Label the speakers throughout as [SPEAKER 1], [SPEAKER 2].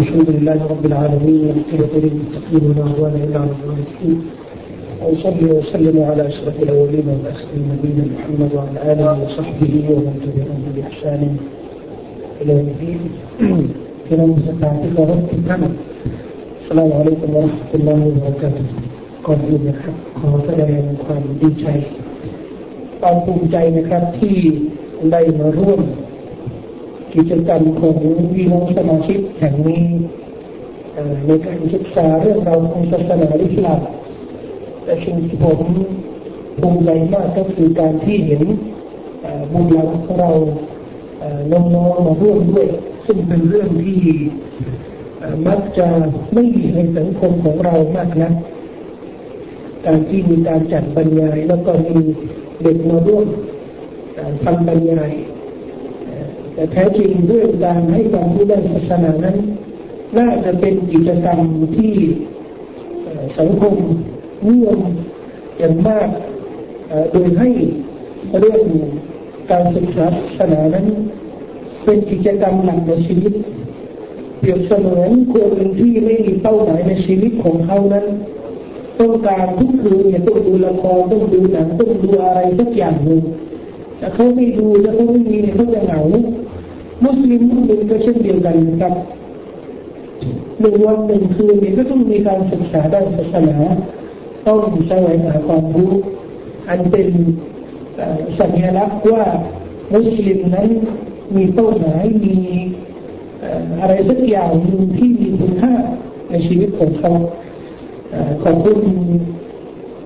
[SPEAKER 1] الحمد لله رب العالمين والعاقبة للمتقين ولا عدوان إلا على الظالمين وأصلي وأسلم على أشرف الأولين والآخرين نبينا محمد وعلى آله وصحبه ومن تبعهم بإحسان إلى يوم الدين كما مستعطف ربكم السلام عليكم ورحمة الله وبركاته ก่อนอื่นนะครับขอแสดงความดีใจความภูมิใจนะครับที่ได้มาร่วม กิจกรรมของพี่น้องสมาชิกแห่งนี้ในการศึกษาเรื่องราวของศาสนาอิสลามแต่สิ่งที่ผมภูมิใจมากก็คือการที่เห็นบุญหลังของเราน้องๆมาร่วมด้วย ซึ่งเป็นเรื่องที่มักจะไม่มีในสังคมของเรามากนะการที่มีการจัดบรรยายแล้วก็มีเด็กมาร่วมฟังบรรยาย แต่แท้จริงเรื่องการให้ความรู้ด้านศาสนานั้น น่าจะเป็นกิจกรรมที่สังคมนิยมอย่างมากโดยให้เรื่องการศึกษาศาสนานั้น เป็นกิจกรรมหลักในชีวิตเปรียบเสมือนคนที่ไม่มีเป้าหมายในชีวิตของเขานั้น ต้องการทุกคืนเนี่ยต้องดูละครต้องดูหนังต้องดูอะไรสักอย่างหนึ่งแต่เขาไม่ดูแล้วเขาไม่มีเนี่ยเขาจะเหงา มุสลิมทุกคนก็เช่นเดียวกันนะครับหนึ่งวันหนึ่งคืนนี่ยก็ต้องมีการศึกษาด้านศาสนาต้องแสวงหาความรู้อันเป็นสัญลักษณ์ว่ามุสลิมนั้นมีเป้าหมายมีอะไรสักอย่างหนึ่งที่มีคุณค่าในชีวิตของเขาขอบคุณ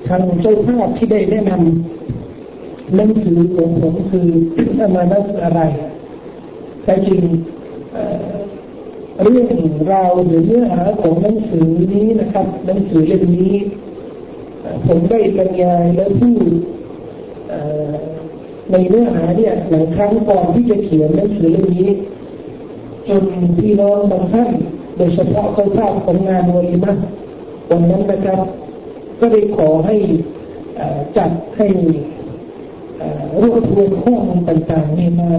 [SPEAKER 1] ทางเจ้าภาพที่ได้แนะนำหนังสือของผมคืออามานัสอะไร แต่จริงเรื่องราวหรือเนื้อหาของหนังสือนี้นะครับ หนังสือเล่มนี้ ผมได้บรรยายและพูดในเนื้อหาเนี่ยหลายครั้งก่อนที่จะเขียนหนังสือเล่มนี้ จนพี่น้องบางท่านโดยเฉพาะเจ้าภาพของงานวลีมาวันนั้นนะครับ ก็ได้ขอให้จัดให้รวบรวมข้อมูลต่างๆนี่มา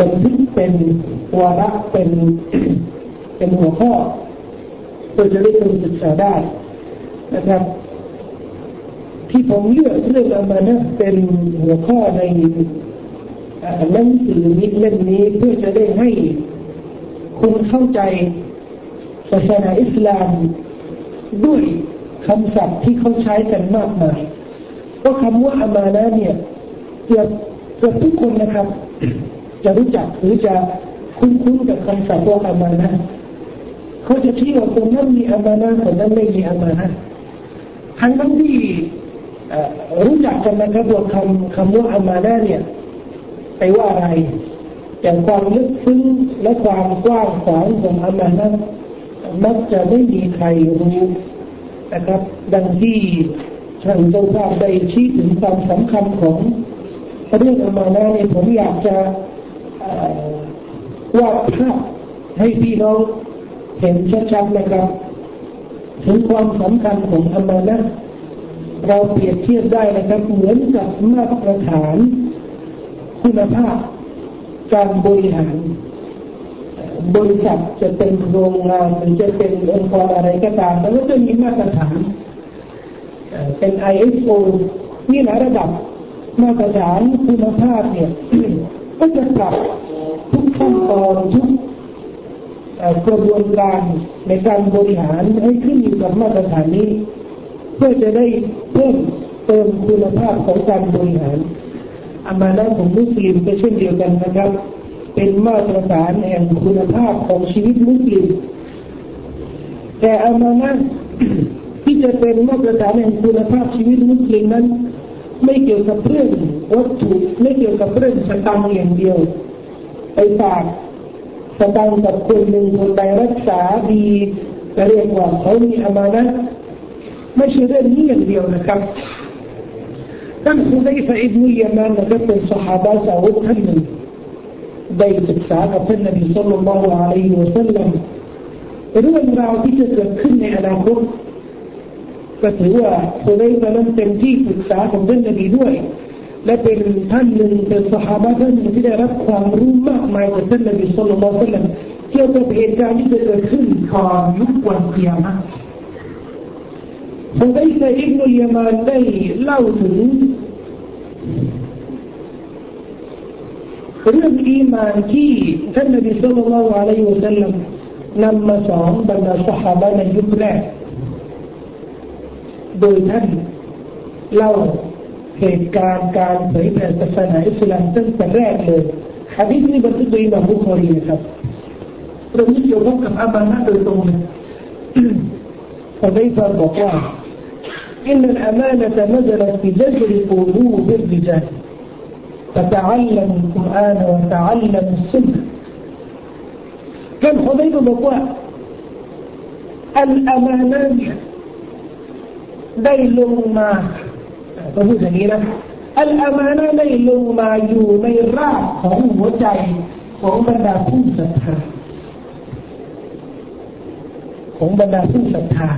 [SPEAKER 1] บันทึกเป็นวาระเป็นเป็นหัวข้อเพื่อจะได้คนศึกษาได้นะครับ ที่ผมเลือกเรื่องอามานะเป็นหัวข้อในหนังสือนี้เล่มนี้เพื่อจะได้ให้คนเข้าใจศาสนาอิสลามด้วยคำศัพท์ที่เขาใช้กันมากมายเพราะคำว่าอามานะเนี่ยเกือบเกือบทุกคนนะครับ จะรู้จักหรือจะคุ้นๆกับคำศัพท์ว่าอามานะเขาจะที่ว่าคนนั้นมีอามานะคนนั้นไม่มีอามานะทั้งทั้งที่รู้จักกันนะครับว่าคำคำว่าอามานะเนี่ยไปว่าอะไรอย่างความลึกซึ้งและความกว้างขวางของอามานะมักจะไม่มีใครรู้นะครับ ดังที่ท่านเจ้าภาพได้ชี้ถึงความสำคัญของเรื่องอามานะเนี่ยผมอยากจะ วาดภาพให้พี่น้องเห็นชัดๆนะครับถึงความสำคัญของอามานะเราเปรียบเทียบได้นะครับ เหมือนกับมาตรฐานคุณภาพ การบริหาร บริษัทจะเป็นโรงงานหรือจะเป็นองค์กรอะไรก็ตามแล้วก็จะมีมาตรฐานเป็น ISO นี่หลายระดับมาตรฐานคุณภาพเนี่ย ก็จะปรับทุกขั้นตอนทุกกระบวนการในการบริหารให้ขึ้นอยู่กับมาตรฐานนี้ เพื่อจะได้เพิ่มเติมคุณภาพของการบริหารอามานะของมุสลิมก็เช่นเดียวกันนะครับ เป็นมาตรฐานแห่งคุณภาพของชีวิตมุสลิม แต่อามานะที่จะเป็นมาตรฐานแห่งคุณภาพชีวิตมุสลิมนั้น ไม่เกี่ยวกับเรื่องวัตถุไม่เกี่ยวกับเรื่องสตังค์อย่างเดียวไปฝากสตังค์กับคนหนึ่งคนใดรักษาดีจะเรียกว่าเขามีอามานะไม่ใช่เรื่องนี้อย่างเดียวนะครับท่านคุซัยฟะอิบนุยามานนะครับเป็นสหายสาวกท่านหนึ่งได้ศึกษากับท่านนบีสุลต่านละอะลัยฮิวะสัลลัมเรื่องราวที่จะเกิดขึ้นในอนาคต ก็ถือว่าคนได้มานั้นเป็นที่ศึกษาของท่านนบีด้วยและเป็นท่านหนึ่งเป็นสหายท่านหนึ่งที่ได้รับความรู้มากมายจากท่านนบีสุลต่านละสัลลัมเกี่ยวกับเหตุการณ์ที่จะเกิดขึ้นก่อนยุควันเกียรติผมได้เคยอิบนุยามานได้เล่าถึงเรื่องอีมานที่ท่านนบีสุลต่านละอะลัยฮิวะสัลลัมนำมาสอนบรรดาสหายในยุคแรก โดยท่านเล่าเหตุการณ์การเผยแผ่ศาสนาอิสลามตั้งแต่แรกเลยฮะดีษนี้บันทึกโดยอิมามบุคอรีนะครับเรื่องนี้เกี่ยวข้องกับอามานะโดยตรงเลยผมได้ฟังบอกว่า إن الأمانة نزلت في جذر قلوب الرجال فتعلموا القرآن وتعلموا السنة كان حذيفة بقوا الأمانات ได้ลงมาก็พูดอย่างนี้นะอัลอามานะได้ลงมาอยู่ในรากของหัวใจของบรรดาผู้ศรัทธาของบรรดาผู้ศรัทธา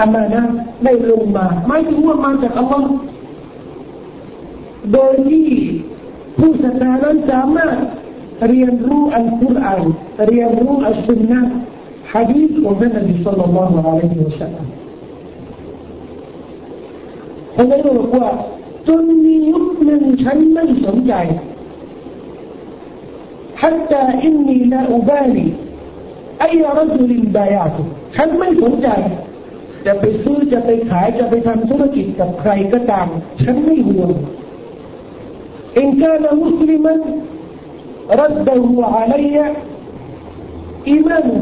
[SPEAKER 1] อามานะได้ลงมาไม่ถึงว่ามาจากอัลลอฮ์โดยที่ผู้ศรัทธานั้นสามารถเรียนรู้อัลกุรอานเรียนรู้อัลสุนนะฮะดีษของท่านนบีสุลต่านละฮ์อะลัยฮิ วะสัลลัมเขาไม่รู้ว่าจนมียุคหนึ่งฉันไม่สนใจ حتى إني لا أبالي أي رجل بايعته ฉันไม่สนใจจะไปซื้อจะไปขายจะไปทำธุรกิจกับใครก็ตามฉันไม่ห่วง إن كان مسلما رده علي إيمانه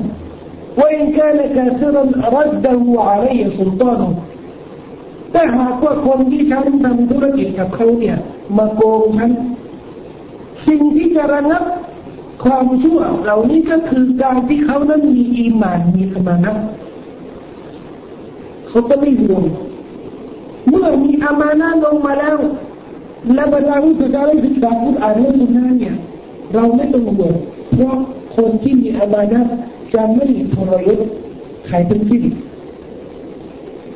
[SPEAKER 1] وإن كان كافرا رده علي سلطانه ถ้าหากว่าคนที่ฉันทำธุรกิจกับเขาเนี่ย มาโกงฉัน สิ่งที่จะระงับความชั่วเหล่านี้ก็คือการที่เขานั้นมีอีมานมีสมานะเขาก็ไม่ห่วงเมื่อมีอามานะลงมาแล้วและบรรดาผู้ศึกษาได้ศึกษาพุทธอ่านเรื่องนี้เนี่ย เราไม่ต้องห่วงเพราะคนที่มีอามานะจะไม่ทรยศใครเป็นที่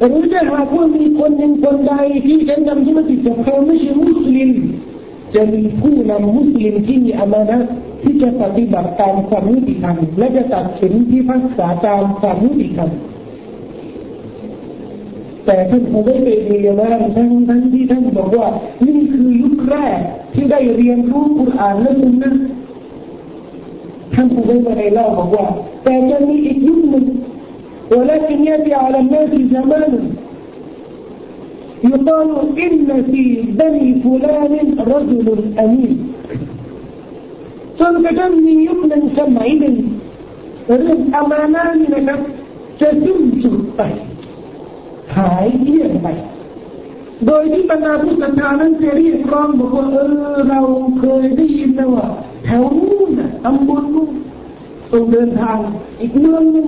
[SPEAKER 1] หรือถ้าหากว่ามีคนหนึ่งคนใดที่ฉันทำธุรกิจกับเขาไม่ใช่มุสลิมจะมีผู้นำมุสลิมที่มีอามานะที่จะปฏิบัติตามความยุติธรรมและจะตัดสินที่พักษาตามความยุติธรรมแต่ท่านคงไม่ไปเรียนนะทั้งทั้งที่ท่านบอกว่านี่คือยุคแรกที่ได้เรียนรู้คุรานและมุนนะท่านคงไม่มาได้เล่าบอกว่า แต่จะมีอีกยุคหนึ่ง ولكن يأتي على الناس زمان يقال إن في بني فلان رجل أمين จนกระทั่งมียุคหนึ่งสมัยหนึ่งเรื่องอามานานี่นะครับจะสิ้นสุดไปหายเงียบไป โดยที่บรรดาผู้ศรัทธานั้นจะเรียกร้องบอกว่าเออเราเคยได้ยินนะว่าแถวนู้นน่ะตำบลนู้นต้องเดินทางอีกเมืองหนึ่ง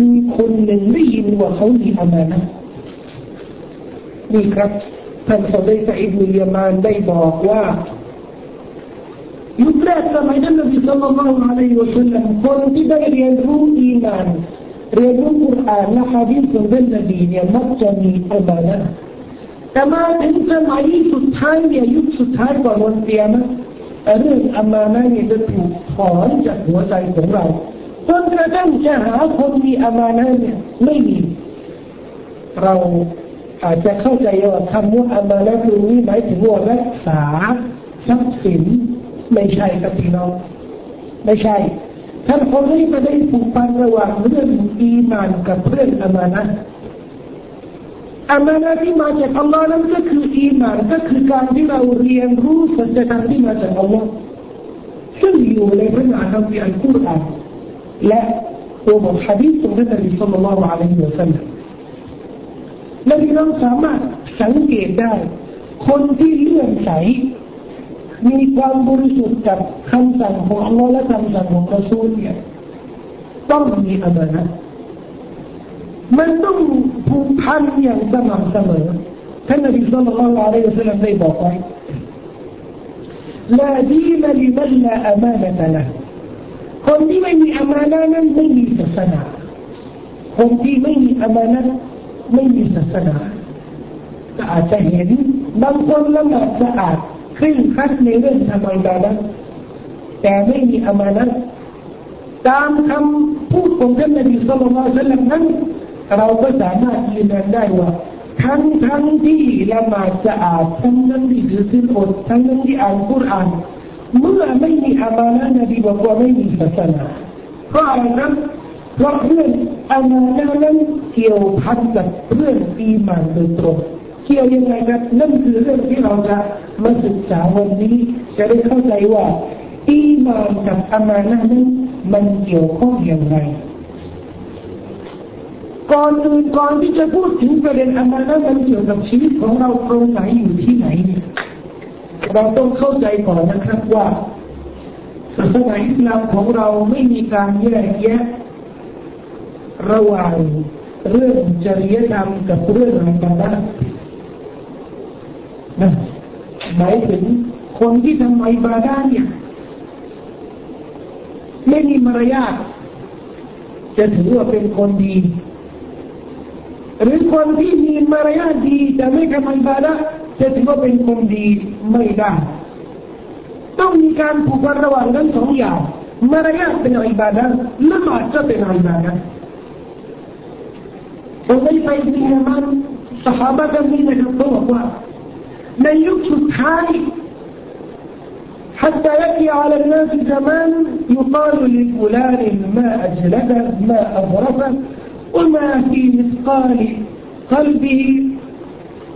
[SPEAKER 1] มีคนหนึ่งได้ยินว่าเขามีอามานะนี่ครับท่านสมัยสอิบนุยามานได้บอกว่ายุคแรกสมัยนั้นนบีสัลลัลลอฮุอะลัยฮิวะสัลลัมคนที่ได้เรียนรู้อีมานเรียนรู้กุรอานและฮะดีษของท่านนบีเนี่ยมักจะมีอามานะแต่มาถึงสมัยสุดท้ายเนี่ยยุคสุดท้ายก่อนวันเตียมเรื่องอามานะเนี่ยจะถูกถอนจากหัวใจของเรา จนกระทั่งจะหาคนมีอามานะเนี่ยไม่มี เราอาจจะเข้าใจว่าคำว่าอามานะตรงนี้หมายถึงว่ารักษาทรัพย์สินไม่ใช่ครับพี่น้องไม่ใช่ท่านคนนี้มาได้ผูกพันระหว่างเรื่องอีมานกับเรื่องอามานะอามานะที่มาจากอัลลอฮ์นั้นก็คืออีมานก็คือการที่เราเรียนรู้สัจธรรมที่มาจากอัลลอฮ์ซึ่งอยู่ในพระนามคัมภีร์อัลกุรอาน และตัวบทฮะดีษของท่านนบีสุลต่านละอะลัยฮิวะสัลลัมและที่เราสามารถสังเกตได้ คนที่เลื่อนใสมีความบริสุทธิ์กับคำสั่งของอัลลอฮ์และคำสั่งของรอซูลเนี่ยต้องมีอามานะมันต้องผูกพันอย่างสม่ำเสมอท่านนบีสุลต่านละอะลัยฮิวะสัลลัมได้บอกไว้ لا دين لمن لا أمانة له คนที่ไม่มีอามานะนั้นไม่มีศาสนา คนที่ไม่มีอามานะไม่มีศาสนาก็อาจจะเห็นบางคนละหมาดสะอาดครึ่งคัดในเรื่องทำอิบาดะแต่ไม่มีอามานะตามคำพูดของท่านนบีสุลต่านสัลลัมนั้นเราก็สามารถยืนยันได้ว่าทั้งทั้งที่ละหมาดสะอาดทั้งนั้นที่ถือศีลอดทั้งนั้นที่อ่านคุราน เมื่อไม่มีอามานะนบีบอกว่าไม่มีศาสนาเพราะอะไรครับเพราะเรื่องอามานะนั้นเกี่ยวพันกับเรื่องอีมานโดยตรงเกี่ยวยังไงครับนั่นคือเรื่องที่เราจะมาศึกษาวันนี้จะได้เข้าใจว่าอีมานกับอามานะนั้นมันเกี่ยวข้องอย่างไรก่อนอื่นก่อนที่จะพูดถึงประเด็นอามานะมันเกี่ยวกับชีวิตของเราตรงไหนอยู่ที่ไหน เราต้องเข้าใจก่อนนะครับว่าศาสนาอิสลามของเราไม่มีการแยกแยะระหว่างเรื่องจริยธรรมกับเรื่องอะไรกันนะนะหมายถึงคนที่ทำอิบาดาเนี่ยไม่มีมารยาทจะถือว่าเป็นคนดี หรือคนที่มีมารยาทดีแต่ไม่ทำอิบาดา จะถือว่าเป็นคนดีไม่ได้ ต้องมีการผูกพันระหว่างทั้งสองอย่างมารยาทเป็นอิบาดะละหมาดก็เป็นอิบาดะผมได้ไปที่ยมันสหายกันนี้นะครับเขาบอกว่าในยุคสุดท้าย حتى يأتي على الناس زمان يقال لفلان ما أجلده ما أظرفه وما في مثقال قلبه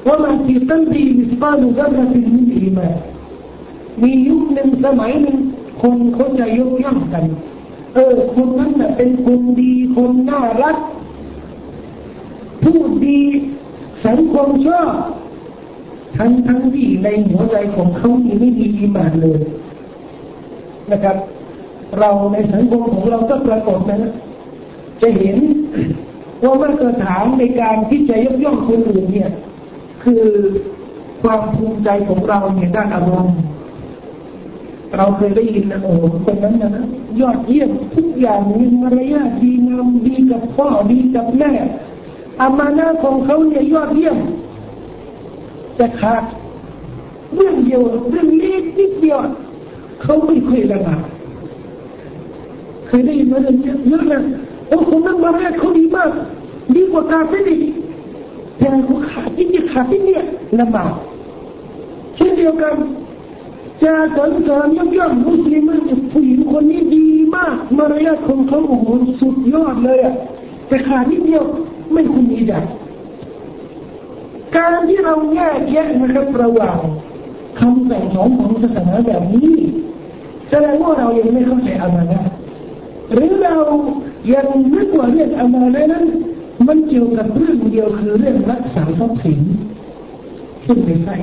[SPEAKER 1] وما في قلبه مثقال ذرة من إيمان มียุคหนึ่งสมัยหนึ่งคนเขาจะยกย่องกัน เออคนนั้นน่ะเป็นคนดีคนน่ารักพูดดีสังคมชอบทั้งทั้งที่ในหัวใจของเขาไม่มีอิมานเลยนะครับ เราในสังคมของเราก็ปรากฏนะ จะเห็นว่ามาตรฐานในการที่จะยกย่องคนอื่นเนี่ย คือความภูมิใจของเราเนี่ยด้านอารมณ์เราเคยได้ยินนะโอ้คนนั้นนะยอดเยี่ยมทุกอย่างมีมารยาทดีงามดีกับพ่อดีกับแม่อามานาของเขาเนี่ยยอดเยี่ยมแต่ขาดเรื่องเดียวเรื่องเล็กนิดเดียวเขาไม่เคยละหมาดเคยได้ยินมาเรื่องเยอะนะโอ้คนนั้นมารยาทเขาดีมากดีกว่ากาเฟ่ ดีแต่เขาขาดที่จะขาดที่เนี่ละหมาดเช่นเดียวกันจะสรรเสริญยกย่องมุสลิมผู้หญิงคนนี้ดีมากมารยาทของเขาโอ้โหสุดยอดเลยอะแต่ขาดนิดเดียวไม่คุณมีดัการที่เราแยกแยะนะครับระหว่างคำสั่งสอนของศาสนาแบบนี้แสดงว่าเรายังไม่เข้าใจอามานะหรือเรายังนึกว่าเรื่องอามานะนั้น มันเกี่ยวกับเรื่องเดียวคือเรื่องรักษาทรัพย์สินซึ่งไม่ใช่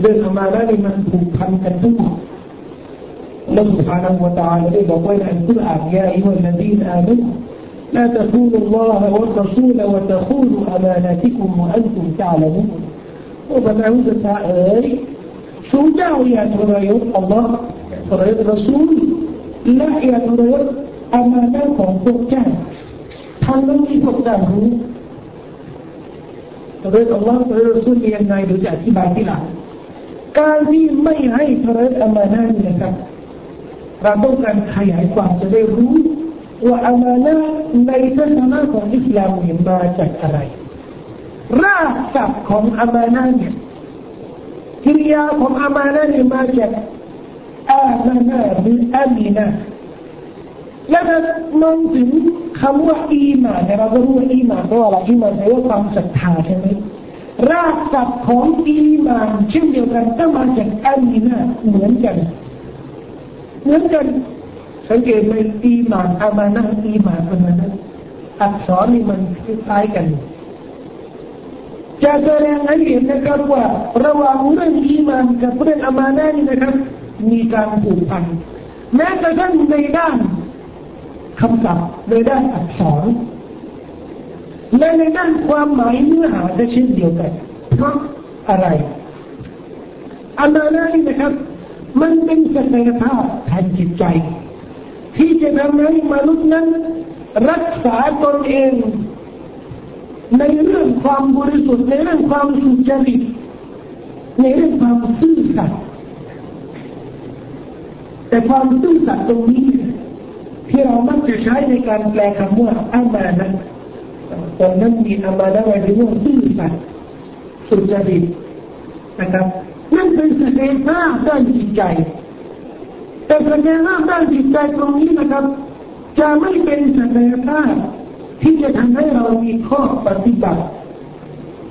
[SPEAKER 1] เรื่องอามานะนี่มันผูกพันกันทั้งหมดแล้วสุภานังวตาได้บอกไว้ในอัลกุรอานยาอิวะลดีนอามันุ لا تخونوا الله والرسول وتخونوا أماناتكم وأنتم تعلمون وبنعوذ تعالى شو جاء يا تريد الله تريد رسول لا يا تريد أمانات ของพวกเจ้า ทั้งนั้นที่พวกเจ้ารู้ตรยดอัลลอฮ์ตรยดรอซูลยังไงหรือจะอธิบายที่หลังการที่ไม่ให้ทรยศอามานะนี่นะครับเราต้องการขยายความจะได้รู้ว่าอามานะในศาสนาของอิสลามเนี่ยมาจากอะไร รากศัพท์ของอามานะเนี่ยกิริยาของอามานะเนี่ยมาจากอามานะหรืออามีนะ แล้วถ้ามองถึงคำว่าอีมานเราก็รู้ว่าอีมานแปลว่าอะไรอีมานแปลว่าความศรัทธาใช่ไหมรากศัพท์ของอีมานเช่นเดียวกันก็มาจากอามีนะเหมือนกัน เหมือนกัน สังเกตไหมอีมานอามานะอีมานอามานะอักษรนี่มันคล้ายกันจะแสดงให้เห็นนะครับว่าระหว่างเรื่องอีมานกับเรื่องอามานะนี่นะครับ มีการผูกพันแม้กระทั่งในด้าน คำศัพท์ในด้านอักษรและในด้านความหมายเนื้อหาจะเช่นเดียวกันเพราะอะไรอามานะนี่นะครับ มันเป็นศักยภาพทางจิตใจ ที่จะทำให้มนุษย์นั้น รักษาตนเอง ในเรื่องความบริสุทธิ์ในเรื่องความสุจริตในเรื่องความซื่อสัตย์แต่ความซื่อสัตย์ตรงนี้ที่เรามัก จะใช้ในการแปลคำว่าอามานะตอนนั้นมีอามานะหมายถึงว่าซื่อสัตย์สุจริตนะครับนั่นเป็นสเตปห้าด้านจิตใจ แต่สเตปห้าด้านจิตใจตรงนี้นะครับ จะไม่เป็นสเตปห้าที่จะทำให้เรามีข้อปฏิบัติ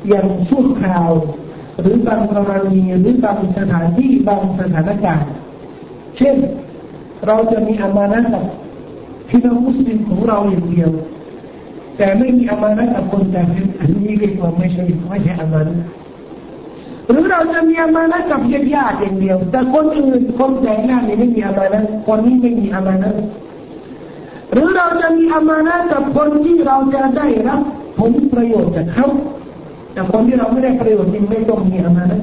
[SPEAKER 1] อย่างชั่วคราว หรือบางกรณีหรือบางสถานที่บางสถานการณ์ เช่น เราจะมีอามานะกับ พี่น้องมุสลิมของเราอย่างเดียว แต่ไม่มีอามานะกับคนแต่อันนี้เรียกว่าไม่ใช่ไม่ใช่อามานะหรือเราจะมีอามานะกับญาติญาติอย่างเดียว แต่คนอื่นคนแต่งงานนี่ไม่มีอามานะคนนี้ไม่มีอามานะหรือเราจะมีอามานะกับคนที่เราจะได้รับผลประโยชน์จากเขาแต่คนที่เราไม่ได้ประโยชน์จริงไม่ต้องมีอามานะ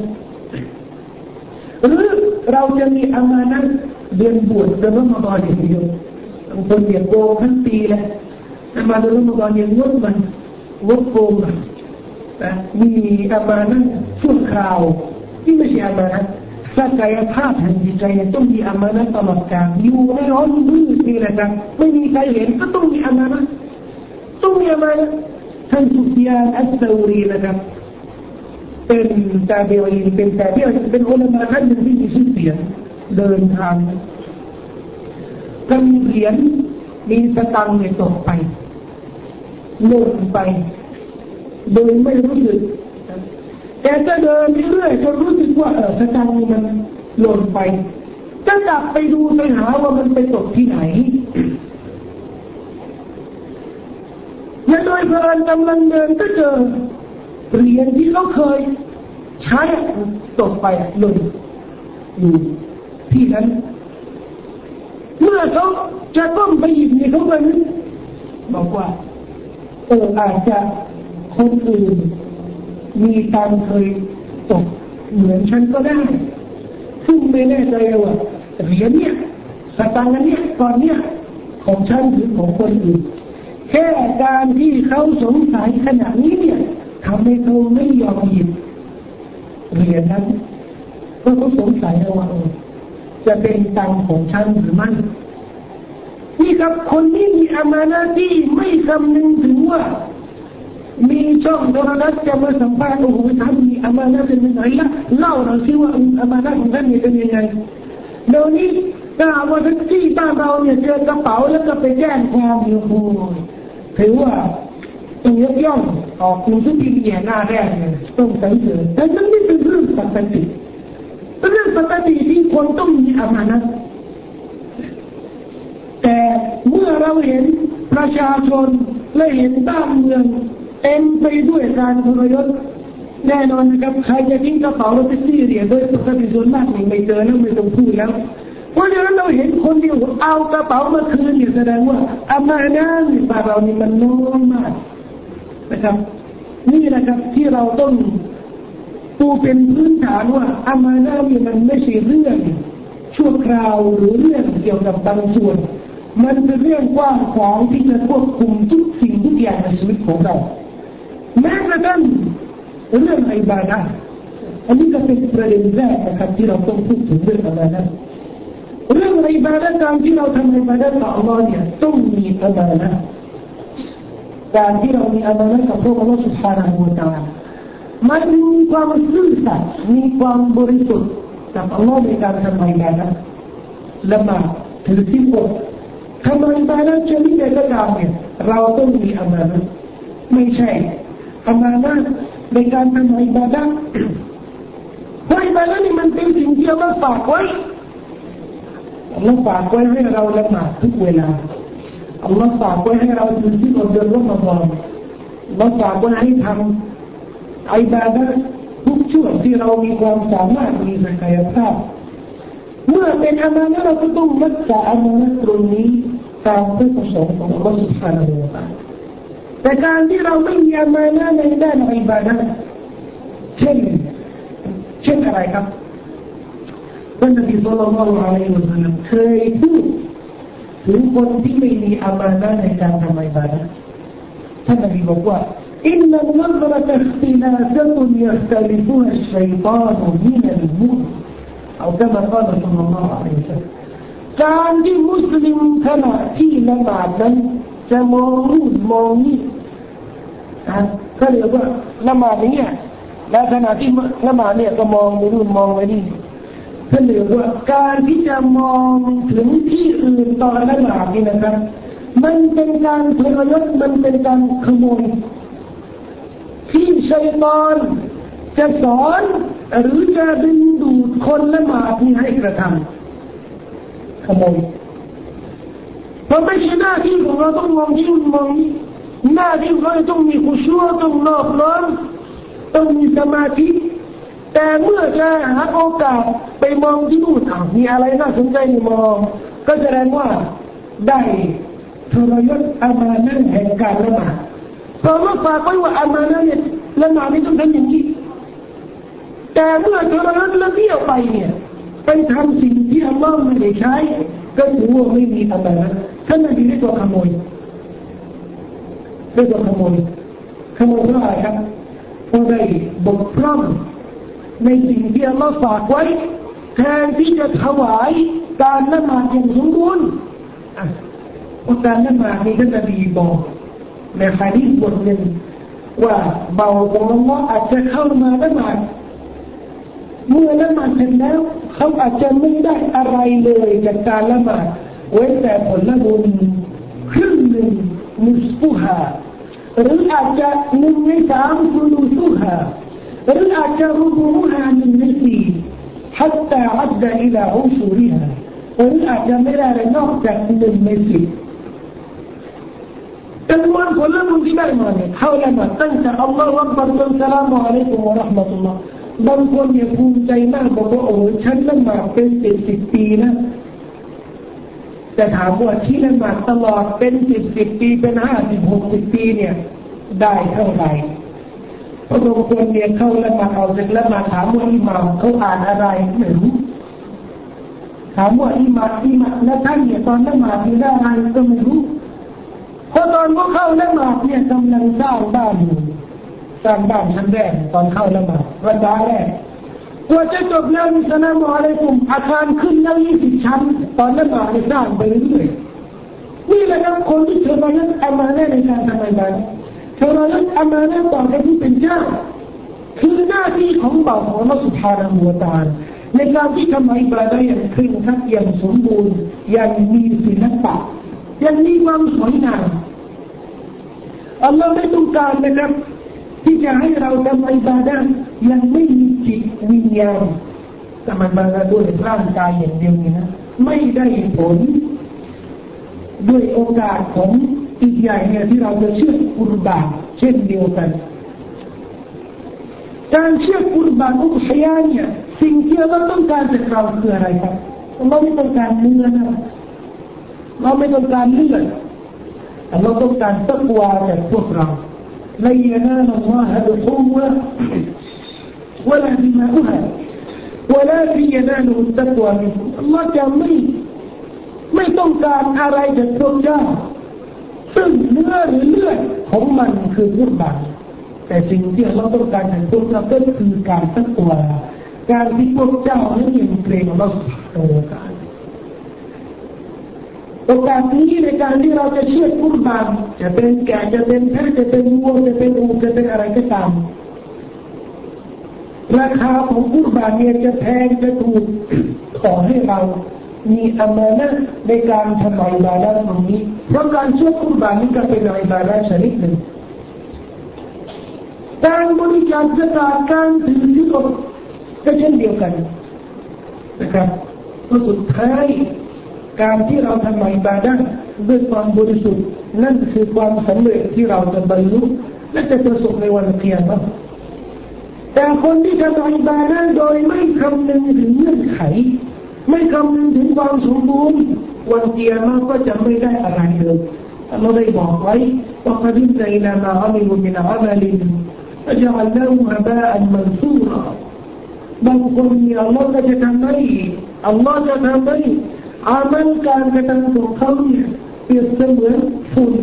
[SPEAKER 1] หรือเราจะมีอามานะเดือนบวชเดือนรอมฎอนอย่างเดียว คนเรียโกงทั้งปีเลยมาดือนรอมฎอนยังงดมันงดโกงนะมีอามานะชั่วคราวที่ไม่ใช่อามานะศักยภาพแห่งจิตใจต้องมีอามานะตลอดกาลอยู่ในห้องมืดนี่แหละครับไม่มีใครเห็นก็ต้องมีอามานะต้องมีอามานะท่านสุฟยานอัสซารีนะครับเป็นตาเบลีเป็นตาเบลเป็นอุลามะท่านหนึ่งที่มีชื่อเสียงเดินทาง กำเหรียญมีสตังค์เนี่ยตกไปหล่นไปโดยไม่รู้สึกแกจะเดินเรื่อยจนรู้สึกว่าเออสตังค์มันหล่นไป จะกลับไปดูไปหาว่ามันไปตกที่ไหนและโดยเพลินกำลังเดินก็เจอเหรียญที่เขาเคย ใช้ตกไปหล่นอยู่ที่นั้น เมื่อเขาจะต้องไปหยิบเนี่ยเขาเลยบอกว่าเอออาจจะคนอื่นมีการเคยตกเหมือนฉันก็ได้ ซึ่งไม่แน่ใจว่าเหรียญเนี่ยสตางค์เนี่ยตอนเนี้ยของฉันหรือของคนอื่นแค่การที่เขาสงสัยขนาดนี้เนี่ยทำให้เขาไม่ยอมหยิบเหรียญนั้นเพราะเขาสงสัยว่า จะเป็นตังของฉันหรือไม่นี่ครับคนนี้มีอามานะที่ไม่คำนึงถึงว่า มีช่องโทรทัศน์จะมาสัมภาษณ์โอ้โหท่านมีอามานะเป็นยังไงล่ะเล่าเราสิว่าอามานะของท่านมีเป็นยังไงเดี๋ยวนี้ถ้าว่าทักซี่บ้านเราเนี่ยเจอกระเป๋าแล้วก็ไปแจ้งความอยู่โอ้ถือว่าต้องยกย่องออกคุณทุกทีเนี่ยหน้าแรกเนี่ยต้องสรรเสริญแต่มันไม่เป็นเรื่องปกติ เป็นเรื่องปกติที่คนต้องมีอามานะแต่เมื่อเราเห็นประชาชนและเห็นบ้านเมืองเต็มไปด้วยการทรยศแน่นอนนะครับใครจะทิ้งกระเป๋ารถแท็กซี่เรียญโดยปกติส่วนมากไม่เจอแล้วไม่ต้องพูดแล้วเพราะฉะนั้นเราเห็นคนเดียวเอากระเป๋ามาคืนเนี่ยแสดงว่าอามานะนี่บ้านเรานี่มันน้อยมากนะครับ นี่นะครับที่เราต้อง ปูเป็นพื้นฐานว่าอามานะนี่มันไม่ใช่เรื่องชั่วคราวหรือเรื่องเกี่ยวกับบางส่วน มันเป็นเรื่องกว้างขวางที่จะควบคุมทุกสิ่งทุกอย่างในชีวิตของเรา แม้กระทั่งเรื่องอิบาดะอันนี้ก็เป็นประเด็นแรกนะครับที่เราต้องพูดถึงเรื่องอามานะเรื่องอิบาดะการที่เราทำอิบาดะต่ออัลลอฮ์เนี่ยต้องมีอามานะการที่เรามีอามานะกับพระองค์สุภาณหูตา มันมีความซื่อสัตย์มีความบริสุทธิ์กับอัลลอฮ์ในการทำอิบาดะละหมาดถือที่อดทำอิบาดะชนิดใดก็ตามเนี่ยเราต้องมีอามานะไม่ใช่อามานะในการทำอิบาดะเพราะอิบาดะนี่มันเป็นสิ่งที่เราฝากไว้อัลลอฮ์ฝากไว้ให้เราละหมาดทุกเวลาอัลลอฮ์ฝากไว้ให้เราดูที่เราเดินรถมาบอลอัลลอฮ์ฝากไว้ให้ทำ ไอิบาดะทุกช่วงที่เรามีความสามารถมีศักยภาพเมื่อเป็นอามานะเราก็ต้องรักษาอามานะตรงนี้ตามพระประสงค์ของพระสุภาพบุรุษแต่การที่เราไม่มีอามานะในด้านไอิบาดะเช่นเช่นอะไรครับท่านนบีสุลต่านละอัยมุสลิมเคยพูดถึงคนที่ไม่มีอามานะในการทำอิบาดะท่านนบีบอกว่า إن النظرة اختلافة يختلفها الشيطان من الموت أو كما قال صلى الله عليه وسلم การที่มุสลิมขณะที่ละหมาดนั้นจะมองนู่นมองนี่ก็เรียกว่าละหมาดนี้และขณะที่ละหมาดเนี่ยก็มองไปนู่นมองไปนี่ท่านเรียกว่าการที่จะมองถึงที่อื่นตอนละหมาดนี่นะครับมันเป็นการทรยศมันเป็นการขโมย ที่ชัยตอนจะสอนหรือจะดึงดูดคนละหมาดนี้ให้กระทำขโมยเพราะไม่ใช่หน้าที่ของเราต้องมองที่มองนี้หน้าที่ของเราต้องมีขุชัวต้องนอบน้อมต้องมีสมาธิแต่เมื่อจะหาโอกาสไปมองที่นู่นมีอะไรน่าสนใจในมอง ก็แสดงว่าได้ทรยศอามานะแห่งการละหมาด เราฝากไว้ว่าอามานะเนี่ยละหมาดนี่ต้องทำอย่างนี้แต่เมื่อเธอละละเบี้ยวไปเนี่ยไปทำสิ่งที่อัลลอฮ์ไม่ได้ใช้ก็ถือว่าไม่มีอามานะท่านนบีเรียกว่าขโมยเรียกว่าขโมยขโมยเพราะอะไรครับเพราะได้บกพร่องในสิ่งที่อัลลอฮ์ฝากไว้แทนที่จะถวายการละหมาดอย่างสมบูรณ์เพะการละหมาดนี้ท่านนบีบอก จากหนึ่งในสิบจำนวนผลบุญที่ได้มาเนี่ยเท่าละมาตั้งแต่ อัลลอฮฺรับบัตรสลามุอะลัยกุมวะราะห์มะตุลลอฮ์บางคนเนี่ยภูมิใจมากบอกว่าโอ้ฉันละหมาดเป็นสิบสิบปีนะแต่ถามว่าที่ละหมาดตลอดเป็นสิบสิบปีเป็นห้าสิบหกสิบปีเนี่ย ได้เท่าไหร่พระบางคนเนี่ยเข้าละหมาดเอาจากละหมาดถามว่าอิหมามเขาอ่านอะไรไม่รู้ถามว่าอิหมามอิหมามแล้วท่านเนี่ยตอนละหมาดมีได้อะไรก็ไม่รู้ เพราะตอนเขาเข้าละหมาดเนี่ยกำลังสร้างบ้านอยู่สร้างบ้านชั้นแรกตอนเข้าละหมาดวันดาแรกกว่าจะจบแล้วมิสลามอะไรกลุ่มอาคารขึ้นแล้วยี่สิบชั้น ตอนละหมาดสร้างไปเรื่อยนี่แหละครับคนที่เธอมาเล่นอามาเน่ในการทำงานเธอมาเล่นอามาเน่ต่อไปที่เป็นเจ้าคือหน้าที่ของบ่าวของเราสุภาพมัวตาในการที่ทำให้บาได้อย่างครึ่งทักอย่างสมบูรณ์อย่างมีศิลปะ ยังมีความสวยงามอัลลอฮ์ไม่ต้องการนะครับ ที่จะให้เราทำอิบาดะยังไม่มีจิตวิญญาณแต่มันมาด้วยร่างกายอย่างเดียวนี่นะไม่ได้ผล ด้วยโอกาสของอีกอย่างเนี่ยที่เราจะเชื่อกุรบานเช่นเดียวกันการเชื่อกุรบานอุปยาเนี่ยสิ่งที่เราต้องการจากเราคืออะไรครับเราไม่ต้องการเนื้อนะ เราไม่ต้องการเลือดเราต้องการตักวาจากพวกเรา لن ينال الله بقوة ولا دماؤها ولكن يناله التقوى منكم الله จะไม่ไม่ต้องการอะไรจากพวกเจ้าซึ่งเนื้อหรือเลือดของมันคือพุทธบาทแต่สิ่งที่เราต้องการจากพวกเจ้าก็คือการตั้งตัวการที่พวกเจ้านั้นยังเกรงเราสุภาพ โอกาสนี้ในการที่เราจะเชื่อกุรบานจะเป็นแกะจะเป็นแพะจะเป็นวัวจะเป็นอูจะเป็นอะไรก็ตามราคาของกุรบานเนี่ยจะแพงจะถูกขอให้เรามีอามานะในการทำอิบาดะตรงนี้เพราะการเชื่อกุรบานนี้ก็เป็นอิบาดะชนิดหนึ่งการบริจาคสกาการถือที่ก็เช่นเดียวกันนะครับก็สุดท้าย การที่เราทำอิบาดะด้วยความบริสุทธิ์นั่นคือความสำเร็จที่เราจะบรรลุและจะประสบในวันเกียรติแต่คนที่ทำอิบาดะโดยไม่คำนึงถึงเงื่อนไข ไม่คำนึงถึงความสมบูรณ์วันเกียรติก็จะไม่ได้อะไรเลยเราได้บอกไว้ว่าพระดิษฐ์ในนามาอัมิบุมินาอัมลินจะจำเล่าฮบะอันมันซูราบางคนมีอัลลอฮ์จะทำให้อัลลอฮ์จะทำให้ อามันการกระทำของเขาเนี่ยเปรียบเสมือนฝุ่น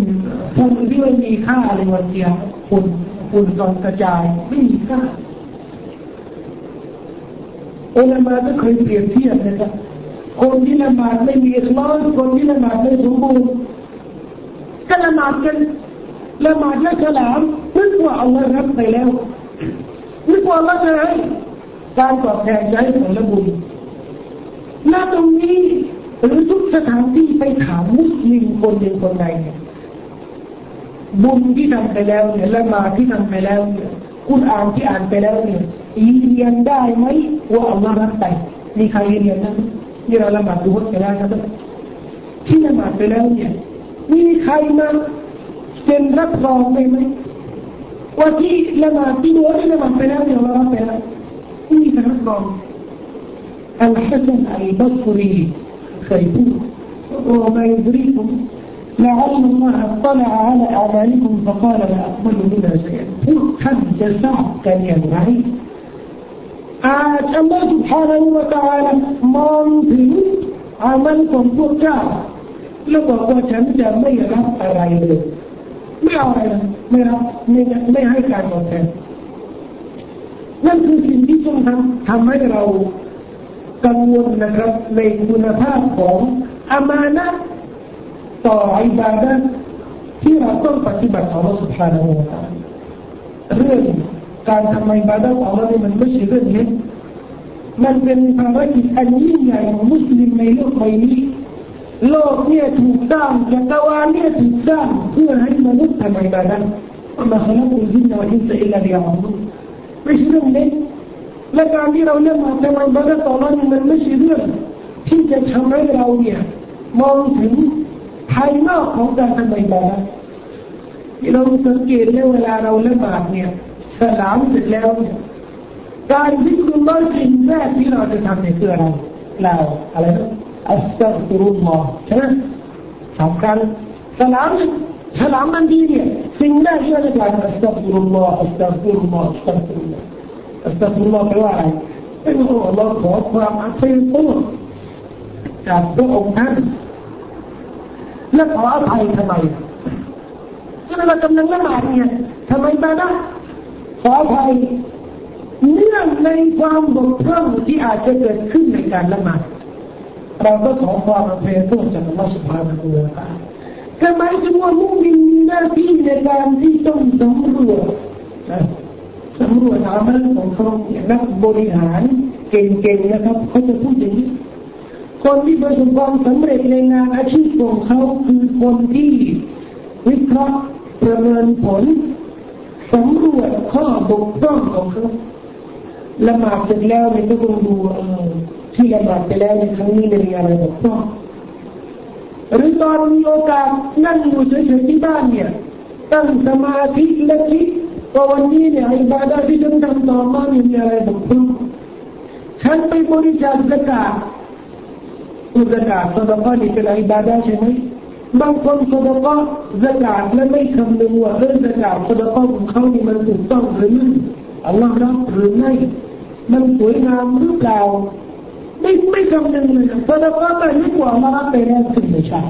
[SPEAKER 1] ฝุ่นที่ไม่มีค่าในวันเดียวฝุ่นฝุ่นกองกระจายไม่มีค่าอุลามาก็เคยเปรียบเทียบนะครับคนที่ละหมาดไม่มีอิคลาสคนที่ละหมาดไม่สมบูรณ์ก็ละหมาดกันละหมาดและฉลามนึกว่าอัลลอฮ์รับไปแล้วนึกว่าอัลลอฮ์จะให้การตอบแทนใจของละบุญณตรงนี้ หรือทุกสถานที่ไปถามมุสลิมคนหนึ่งคนใดเนี่ยบุญที่ทำไปแล้วเนี่ยละมาที่ทำไปแล้วเนี่ยคุณอ่านที่อ่านไปแล้วเนี่ยยืนยันได้ไหมว่าอัลลอฮ์รับไปมีใครยืนยันนั้นนี่เราละหมาดดูว่าจะได้ครับที่ละหมาดไปแล้วเนี่ยมีใครมาเซ็นรับรองไหมไหมว่าที่ละหมาดที่ดูที่ละหมาดไปแล้วเนี่ยเรารับไปแล้วมีใครรับรองอัลฮัสซันอัลบัสรี เคยพูด وما يدريكم لعل الله اطلع على أعمالكم فقال لا أقبل منها شيئا พวกท่านจะทราบกันอย่างไรอาจอัลลอฮฺ سبحانه และ تعالى มองถึงอามันของพวกเจ้าแล้วบอกว่าฉันจะไม่รับอะไรเลยไม่เอาอะไรไม่รับไม่ไม่ให้การตอบแทนนั่นคือสิ่งที่ต้องทำทำให้เรา กังวลนะครับในคุณภาพของอามานะต่ออิบาดะที่เราต้องปฏิบัติต่อพระสุภาพนวตาเรื่องการทำอิบาดะของเราเนี่ยมันไม่ใช่เรื่องเล็กมันเป็นภารกิจอันยิ่งใหญ่ของมุสลิมในโลกใบนี้โลกเนี่ยถูกสร้างจักรวาลเนี่ยถูกสร้างเพื่อให้มนุษย์ทำอิบาดะมาขลักอุจินวะอินสอิลลาดิอัลลอฮ์ไม่ใช่เรื่องเล็ก และการที่เราเล่นมาทำอิบาดะต่อเรานี่มันไม่ใช่เรื่องที่จะทำให้เราเนี่ยมองถึงภายนอกของการทำอิบาดะเราสังเกตในเวลาเราเล่นบาดเนี่ยสลามเสร็จแล้วเนี่ยการที่คุณมาสิ่งแรกที่เราจะทำเนี่ยคืออะไรเราอะไรนะอัสตัฟุรุลลอฮ์ใช่ไหมสำคัญสลามสลามมันดีเนี่ยสิ่งแรกที่เราจะทำอัสตัฟุรุลลอฮ์อัสตัฟุรุลลอฮ์อัสตัฟุรุลลอฮ์ อัสตัฟุลลอฮ์แปลว่าอะไรเป็นโอ้เราขอความอภัยโทษจากพระองค์ท่านและขออภัยทำไมก็เรากำลังละหมาดเนี่ยทำไมมาได้ขออภัยเนื่องในความบกพร่องที่อาจจะเกิดขึ้นในการละหมาดเราก็ขอความอภัยโทษจากอัลลอฮฺสุบฮานะฮูวะตาทำไมจึงว่ามุมินมีหน้าที่ในการที่ต้องสำรวจ สำรวจอามัลของเขานักบริหารเก่งๆนะครับเขาจะพูดอย่างนี้คนที่ประสบความสำเร็จในงานอาชีพของเขาคือคนที่วิเคราะห์ประเมินผลสำรวจข้อบกพร่องของเขาละหมาดเสร็จแล้วเนี่ยก็ต้องดูที่ละหมาดไปแล้วในครั้งนี้มีอะไรบกพร่องหรือตอนมีโอกาสนั่งอยู่เฉยๆที่บ้านเนี่ยตั้งสมาธิและคิด ว่าวันนี้เนี่ยอิบาดาที่ฉันทำต่อมามีอะไรบกพร่องฉันไปบริจาคสกาดอุสกาดสดกานี่เป็นอิบาดาใช่ไหมบางคนสดกาสกาดและไม่คำนึงว่าเรื่องสกาดสดกาของเขานี่มันถูกต้องหรือไม่อัลลอฮ์รับหรือไม่มันสวยงามหรือเปล่าไม่ไม่คำนึงเลยสดกาแต่ไม่กว่ามารับไปแล้วถึงไม่ใช่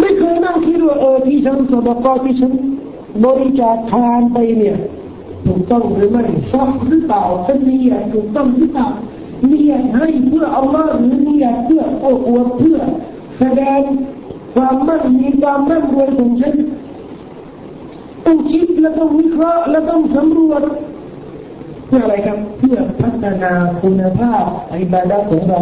[SPEAKER 1] ไม่เคยนั่งคิดว่าเออที่ฉันสดกาที่ฉัน บริจาคทานไปเนี่ยถูกต้องหรือไม่ชอบหรือเปล่าฉันมีอย่างถูกต้องหรือเปล่ามีอย่างให้เพื่ออัลลอฮ์หรือมีอย่างเพื่อโอ้อวดเพื่อแสดงความมั่นมีความมั่นรวยของฉันต้องคิดและต้องวิเคราะห์และต้องสำรวจเพื่ออะไรครับเพื่อพัฒนาคุณภาพอิบาดะของเรา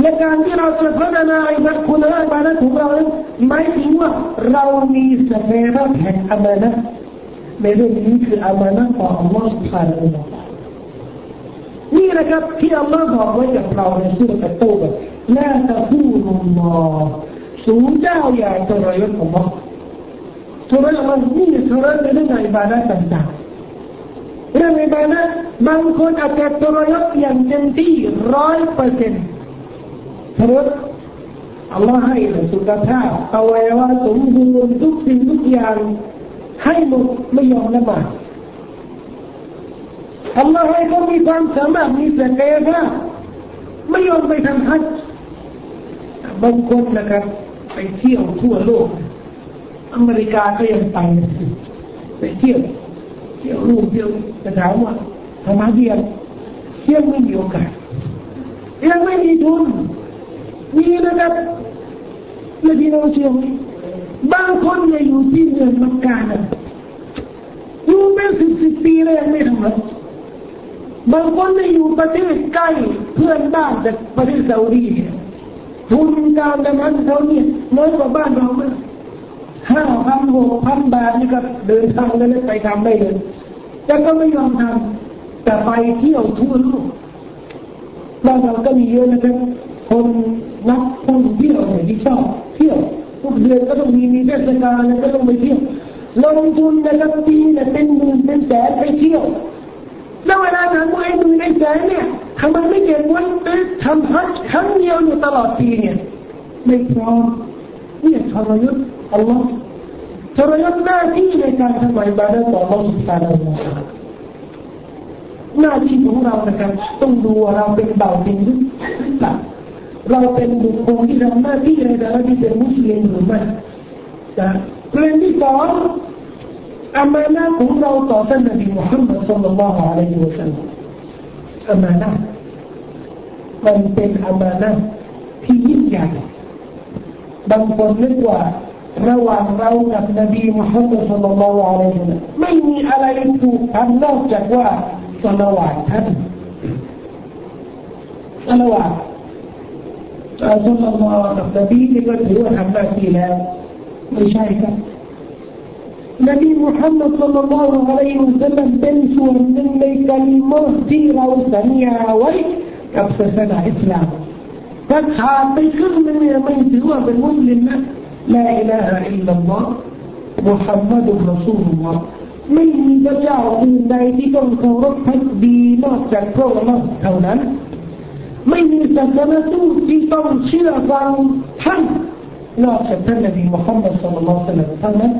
[SPEAKER 1] และการที่เราจะพัฒนาอิบัตคุณละอิบัตของเรานั้หมาถึงว่าเรามีศักยภาพแห่งอามานะในเรื่องนี้คืออามานะของอัลลอฮฺสุบฮานะฮูนี่นะครับที่อัลลอฮฺบอกไว้กับเราในสุรตะโตบะลาตะพูนุลลอสูงเจ้าอย่าทรยศอัลลอฮฺรยศอันนี่ทรยศในเรื่องอิบาดะต่างๆเรื่องอิบาดะบางคนอาจจะทรยศอย่างเต็มที่ร้อยเปอร์เซ็นต์ ทรยศอัลลอฮ์ให้สุขภาพอวัยวะสมบูรณ์ทุกสิ่งทุกอย่าง ให้หมดไม่ยอมละหมาดอัลลอฮ์ให้เขามีความสามารถมีศักยภาพไม่ยอมไปทำฮัจบางคนนะครับ ไปเที่ยวทั่วโลก อเมริกาก็ยังไปไปเที่ยวเที่ยวลูกเที่ยวจะถามว่าทำไมเดียวเที่ยวไม่มีโอกาสยังไม่มีทุน มีนะครับและพี่น้องเชื่อไหมบางคนเนี่ยอยู่ที่เมืองมักกะนะอยู่เป็นสิบสิบปีเลยไม่ทำอะไรบางคนเนี่ยอยู่ประเทศใกล้เพื่อนบ้านจากประเทศซาอุดีทุนการดำนั้นเขาเนี่ยน้อยกว่าบ้านเรามากห้าพันหกพันบาทนี่ก็เดินทางได้ไปทำได้เลยแต่ก็ไม่ยอมทำแต่ไปเที่ยวทั่วโลกบ้านเราก็มีเยอะนะครับคน นักท่อเที่ยวเนี่ยที่ชอบเที่ยวทุกเดือนก็ต้องมีมีเทศกาลก็ต้องไปเที่ยวลงทุนนะครับปีเนี่ยเป็นหมื่นเป็นแสนไปเที่ยวแล้วเวลาถาาไอ้หมื่นไอ้แสนเนี่ยทำไมไม่เก็บไว้ทำฮัจครั้งเดียวอยู่ตลอดปีเนี่ยไม่พร้อมเนี่ยทรยศอัลลอฮ์ทรยศหน้าที่ในการทำบาตรต่ออัลลอฮ์สุบฮานะาลาหน้าที่ของเรานะครับต้องดูเราเป็นเบาจริงหรือเปล่า เราเป็นบุคคลที่ทำหน้าที่ในฐานะที่เป็นมุสลิมหรือไม่นะประเด็นที่สองอามานะของเราต่อท่านนบีมุฮัมมัดสุลลัลลอฮุอะลัยฮิวะสัลลัมอามานะมันเป็นอามานะที่ยิ่งใหญ่บางคนนึกว่าระหว่างเรากับนบีมุฮัมมัดสุลลัลลอฮุอะลัยฮิวะสัลลัมไม่มีอะไรถูกทำนอกจากว่าสละวาดท่านสละวาด อัลลอฮฺนบีนี่ก็ถือว่าทำหน้าที่แล้วไม่ใช่ครับนบีมุฮัมมัดสุลลัลลอฮุอะ ไว้กับศาสนาอิสลามถ้าขาดไปครึ่งนึงเนี่ยไม่ถือว่าเป็นมุสลิมนะลาอิลาฮะอิลลัลลอฮ์มุฮัมมัดุลรอซูลุลลอฮ์ไม่มีพระเจ้าอื่นใดที่ต้องเคารพพักดีนอกจากพระองค์เท่านั้นไม่มีศาสนาทูตที่ต้องเชื่อฟังท่านนอกจากท่านนบีมุฮัมมัดสุลลัลลอฮุอะลัยฮิวะสัลลัม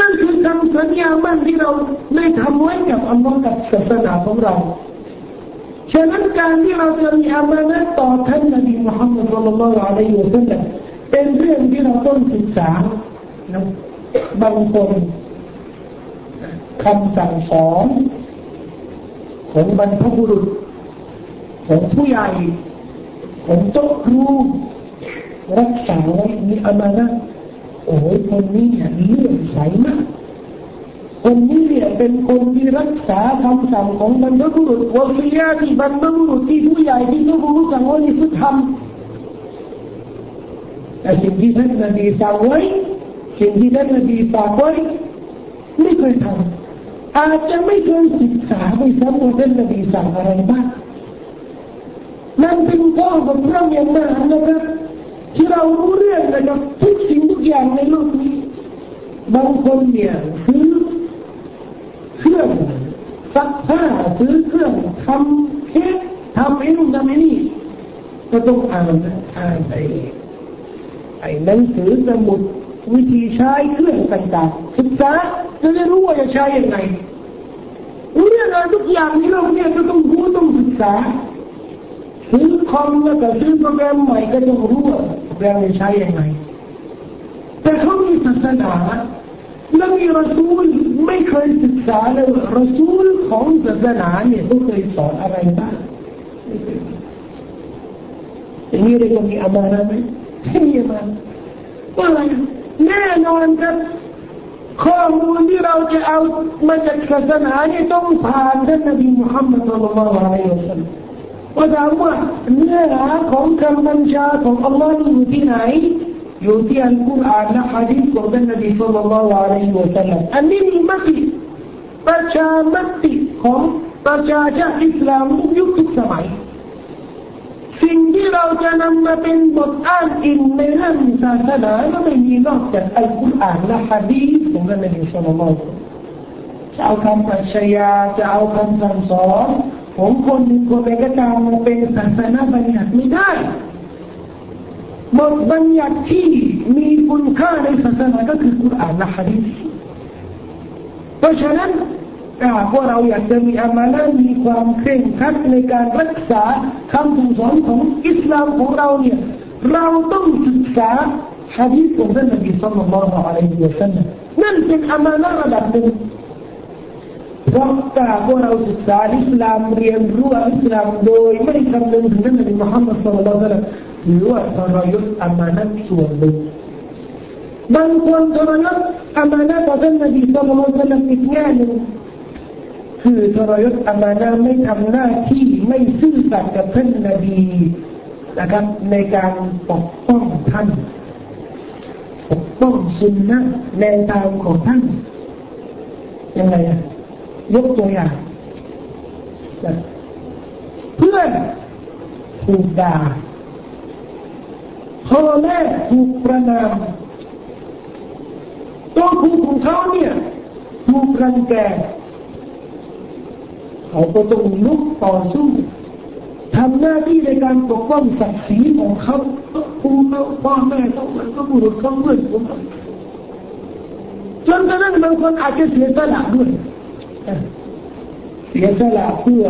[SPEAKER 1] นั่นคือคำสัญญามั่นที่เราได้ทำไว้กับอัลลอฮ์กับศาสนาของเราฉะนั้นการที่เราจะมีอามานะต่อท่านนบีมุฮัมมัดสุลลัลอฮุอะลัยฮิวะสัลลัมเป็นเรื่องที่เราต้องศึกษานะบางคนคำสั่งสอนของบรรพบุรุษ ของผู้ใหญ่ของโต๊ะครูรักษาไว้มีอามานะโอ้ยคนนี้เนี่ยเลื่อมใสมากคนนี้เนี่ยเป็นคนที่รักษาคำสั่งของบรรพบุรุษวสิยาที่บรรพบุรุษที่ผู้ใหญ่ที่ทุกคนสั่งว่านี่คือทำแต่สิ่งที่ท่านนบีสั่งไว้สิ่งที่ท่านนบีฝากไว้ไม่เคยทำอาจจะไม่เคยศึกษาไม่ซ้ำว่าท่านนบีสั่งอะไรบ้าง นั่นเป็นข้อบกพร่องอย่างมากนะครับที่เรารู้เรื่องนะครับทุกสิ่งทุกอย่างในโลกนี้บางคนเนี่ยซื้อเครื่องซักผ้าซื้อเครื่องทำเค้กทำไอ้นู่นทำไอ้นี่ก็ต้องอ่านนะอ่านไอ้ไอ้หนังสือสมุดวิธีใช้เครื่องต่างๆศึกษาจะได้รู้ว่าจะใช้ยังไงเรื่องอะไรทุกอย่างในโลกนี้ก็ต้องรู้ต้องศึกษา ซื้อคอมแล้วก็ซื้อโปรแกรมใหม่ก็ต้องรู้ว่าโปรแกรมใช้ยังไง แต่เขามีศาสนาแล้วมีรสูลไม่เคยศึกษาเลยรสูลของศาสนาเนี่ยเขาเคยสอนอะไรบ้างอย่างนี้เรียกว่ามีอามานะไหมไม่มีอามานะว่าอะไรแน่นอนครับข้อมูลที่เราจะเอามาจากศาสนาเนี่ยต้องผ่านท่านนบีมุฮัมมัดสุลลัลลอฮุอะลัยฮิวะสัลลัม ว่าถามว่าเนื้อหาของคำบัญชาของอัลลอฮ์อยู่ที่ไหนอยู่ที่อัลกุรอานและฮะดีษของท่านนบีสุลต่านละอะลัยฮิวะสัลลัมอันนี้มีมติประชามติของประชาชาติอิสลามยุคทุกสมัยสิ่งที่เราจะนำมาเป็นบทอ้างอิงในเรื่องศาสนาก็ไม่มีนอกจากอัลกุรอานและฮะดีษของท่านนบีสุลต่านละจะเอาคำปรัชญาจะเอาคำสั่งสอน ของคนหนึ่งคนใดก็ตามมันเป็นศาสนาบัญญัติไม่ได้บทบัญญัติที่มีคุณค่าในศาสนาก็คือคุรานและฮะดีษเพราะฉะนั้นถ้าพวกเราอยากจะมีอามานะมีความเคร่งครัดในการรักษาคำสั่งสอนของอิสลามของเราเนี่ยเราต้องศึกษาฮะดีษของท่านนบีสัลลัลลอฮุอะลัยฮิวะสัลลัมนั่นเป็นอามานะระดับหนึ่ง เพราะถ้าว่าเราศึกษาอิสลามเรียนรู้อิสลามโดยไม่คำนึงถึงนบีมุฮัมมัดสุลลัลลอฮุหรือว่าทรยศอามานะส่วนหนึ่งบางคนทรยศอามานะต่อท่านนบีสุลต่านละอีกแง่หนึ่งคือทรยศอามานะไม่ทำหน้าที่ไม่ซื่อสัตย์กับท่านนบีนะครับในการปกป้องท่านปกป้องสุนนะแนวทางของท่านยังไงอะ ยกตัวอย่างเพื่อนถูกด่าพ่อแม่ถูกประนามตัวครูของเขาเนี่ยถูกรังแกเขาก็ต้องลุกต่อสู้ทำหน้าที่ในการปกป้องศักดิ์ศรีของเขาครูเขาพ่อแม่เขามันก็บุรุษเขาเพื่อนผมจนกระทั่งบางคนอาจจะเสียสละด้วย เสียสละเพื่อ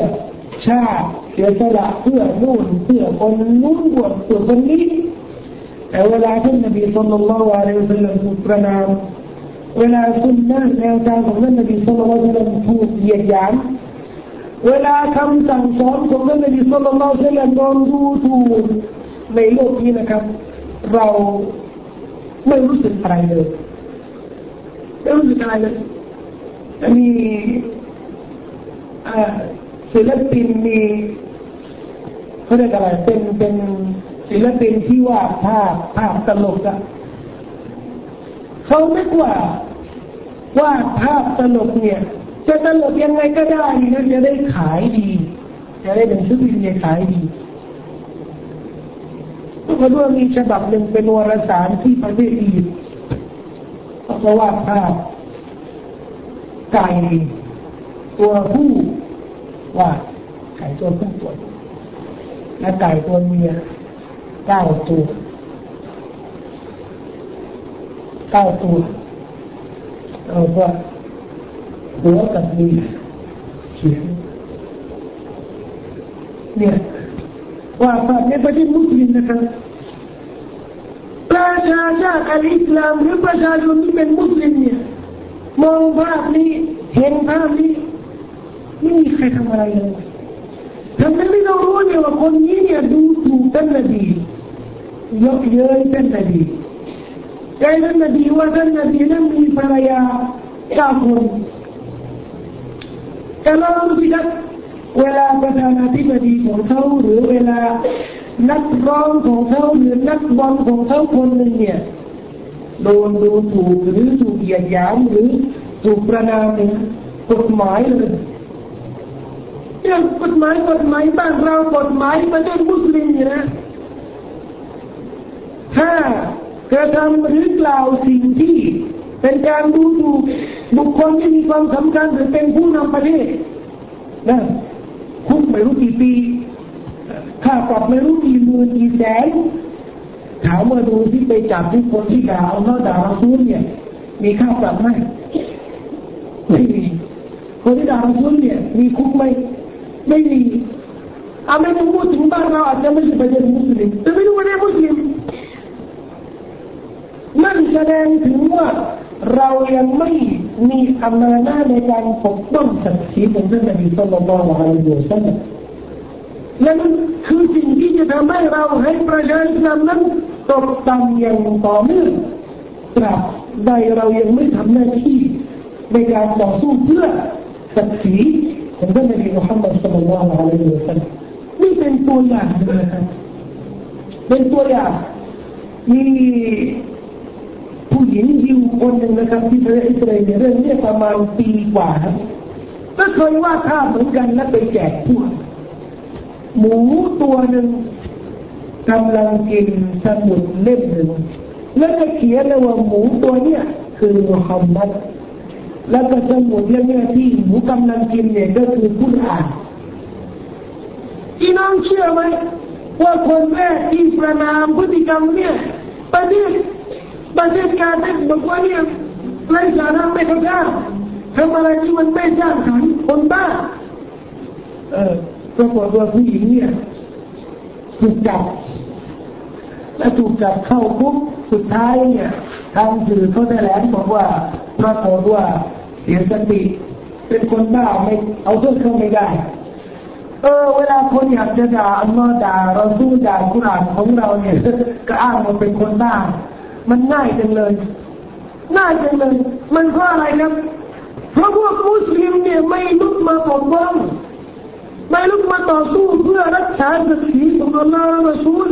[SPEAKER 1] ชาติเสียสละเพื่อนู่นเพื่อคนนู้นบวชเพื่อคนนี้แต่เวลาท่านนบีสุลต่านละวะลัยฮิสลามถูกประนามเวลาสุนนะแนวทางของท่านนบีสุลต่านละวะลัยฮิสลามถูกเหยียดหยามเวลาคำสั่งสอนของท่านนบีสุลต่านละวะลัยฮิสลามโดนดูถูกในโลกนี้นะครับ เราไม่รู้สึกอะไรเลยไม่รู้สึกอะไรเลย มีศิลปินมีเขาเรียกอะไรเป็นเป็นศิลปินที่วาดภาพภาพตลกอะเขาไม่กว่าวาดภาพตลกเนี่ย จะตลกยังไงก็ได้นะจะได้ขายดี จะได้เป็นศิลปินจะขายดีเพราะว่ามีฉบับหนึ่งเป็นวารสารที่ประเทศอียิปต์เขาวาดภาพ ไก่ตัวผู้ว่าไก่ตัวผู้ตัวและไก่ตัวเมียเก้าตัวเก้าตัวเราก็หัวกับมีเขียนเนี่ยว่าภาพในประเทศมุสลิมนะครับประชาชาติอัลอิสลามหรือประชาชนที่เป็นมุสลิมเนี่ย มองภาพนี้เห็นภาพนี้ไม่มีใครทำอะไรเลยทำไมไม่ต้องรู้เนี่ยว่าคนนี้เนี่ยดูถูกท่านนบียกเย้ยท่านนบีใจท่านนบีว่าท่านนบีนั้นมีภรรยาเก้าคนแต่เราดูสิครับเวลาประธานาธิบดีของเขาหรือเวลานักร้องของเขาหรือนักบอลของเขาคนหนึ่งเนี่ย โดนดูถูกหรือถูกเหยียดหยามหรือถูกประนามเนี่ยกฎหมายเลยเรื่องกฎหมายกฎหมายบ้านเรากฎหมายประเทศมุสลิมเนี่ยนะถ้ากระทำหรือกล่าวสิ่งที่เป็นการดูถูกบุคคลที่มีความสำคัญหรือเป็นผู้นำประเทศนะคุกไม่รู้กี่ปีค่าปรับไม่รู้กี่หมื่นกี่แสน ถามว่าดูที่ไปจับทุกคนที่ด่าเอาเขาด่าเราซูนเนี่ย มีค่าปรับไหมไม่มีคนที่ด่าเราซูนเนี่ย มีคุกไหมไม่มีอาไม่ต้องพูดถึงบ้านเราอาจจะไม่ใช่ประเทศมุสลิมแต่ไม่รู้ว่าเนมุสลิมนั่นแสดงถึงว่าเรายังไม่มีอำนาจในการปกป้องศักดิ์ศรีของท่านนบีสุลต่านละฮ์อยฮิวะซัลลัมและนั่นคือสิ่งที่จะทำให้เราให้ประชาชนนั้น ตกต่ำอย่างต่อเนื่องตราบใดเรายังไม่ทำหน้าที่ในการต่อสู้เพื่อศักดิ์ศรีของท่านนบีมุฮัมมัดสุลลัลลอฮุอะลัยฮิวะสัลลัมนี่เป็นตัวอย่างนะครับเป็นตัวอย่างมีผู้หญิงยิวคนหนึ่งนะครับที่ประเทศอิสราเอลเรื่องนี้ประมาณปีกว่าก็เคยว่าดภาเหมือนกันและไปแจกพวกหมูตัวหนึ่ง กำลังกินสมุดเล่มหนึ่งแล้วจะเขียนเลยว่าหมูตัวเนี้ยคือมุฮัมมัดแล้วก็สมุดเล่มนี้ที่หมูกำลังกินเนี่ยก็คือคุรานพี่น้องเชื่อไหมว่าคนแรกที่ประนามพฤติกรรมเนี่ยประเทศประเทศการเด็กบอกว่าเนี่ยไร้สาระไม่เข้าใจทำอะไรที่มันไม่สร้างสรรค์คนบ้าเออปรากฏว่าผู้หญิงเนี่ย ถูกจับและถูกจับเข้าคุกสุดท้ายเนี่ยทางสื่อเขาแถลงบอกว่าปรากฏว่าเสียสติ เป็นคนบ้าไม่เอาเพื่อนเข้าไม่ได้เออเวลาคนอยากจะด่าอัลลอฮ์ด่าเราสู้ด่ากุรานของเราเนี่ยก็อ้างว่าเป็นคนบ้ามันง่ายจังเลยง่ายจังเลย มันเพราะอะไรครับเพราะพวกมุสลิมเนี่ยไม่ลุกมาปกป้อง ไม่ลุกมาต่อสู้เพื่อรักษาศักดิ์ศรีของอัลลอฮ์และสูล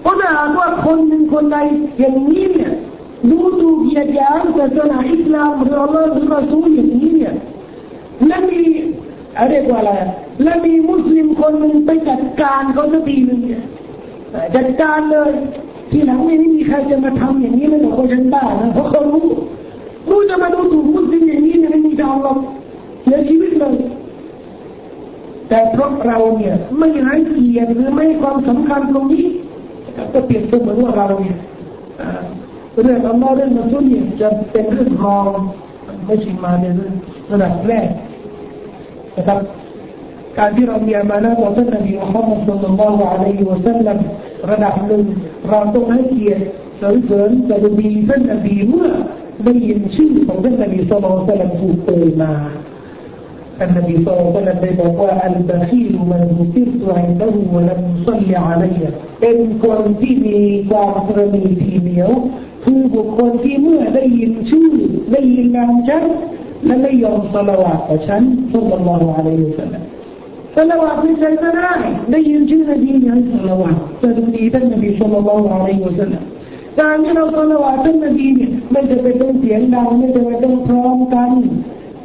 [SPEAKER 1] เพราะถ้าหากว่าคนหนึ่งคนใดอย่างนี้เนี่ยดูถูกเหยียดหยามศาสนาอิสลามหรืออัลลอฮ์หรือรอซูลอย่างนี้เนี่ยและมีอะไรกว่าอะไรและมีมุสลิมคนหนึ่งไปจัดการเขาสักทีหนึ่งเนี่ยจัดการเลยทีหลังไม่มีใครจะมาทำอย่างนี้ไม่หรอกฉันบ้านะเพราะเขารู้รู้จะมาดูถูกมุสลิมอย่างนี้เนี่ยไม่มีทางหรอกเสียชีวิตเลย แต่เพราะเราเนี่ยไม่ให้เกียรติหรือไม่ความสำคัญตรงนี้ก็เปรียบเสมือนว่าเราเนี่ยเรื่องอัลลอฮ์เรื่องมัสุนเนี่ยจะเป็นเรื่องรองไม่ใช่มาในเรื่องระดับแรกนะครับการที่เรามีอามานะต่อท่านนบีมุฮัมมัดสุลลัลลอฮุอะลัยฮิวะสัลลัมระดับหนึ่งเราต้องให้เกียรติสรรเสริญจะดีท่านนบีเมื่อได้ยินชื่อของท่านนบีสุลต่านถูกเอ่ยมา النبي صلى الله عليه وسلم ได้บอกว่าอัลบาคีลมันบุติรตัวอินดะฮูวะลัมซัลลิอะลัยฮ์เป็นคนที่มีความกระมีทีเหนียวคือบุคคลที่เมื่อได้ยินชื่อได้ยินนามฉันและไม่ยอมสละวะต่อฉันสุลลัลลอฮุอะลัยฮิวะสัลลัมสละวะไม่ใช่ก็ได้ได้ยินชื่อนบีนั้นสละวะจะดีท่านนบีสุลลัลลอฮุอะลัยฮิวะสัลลัมการที่เราสละวะท่านนบีเนี่ยไม่จะเป็นต้องเสียงดังไม่จะเป็นต้องพร้อมกัน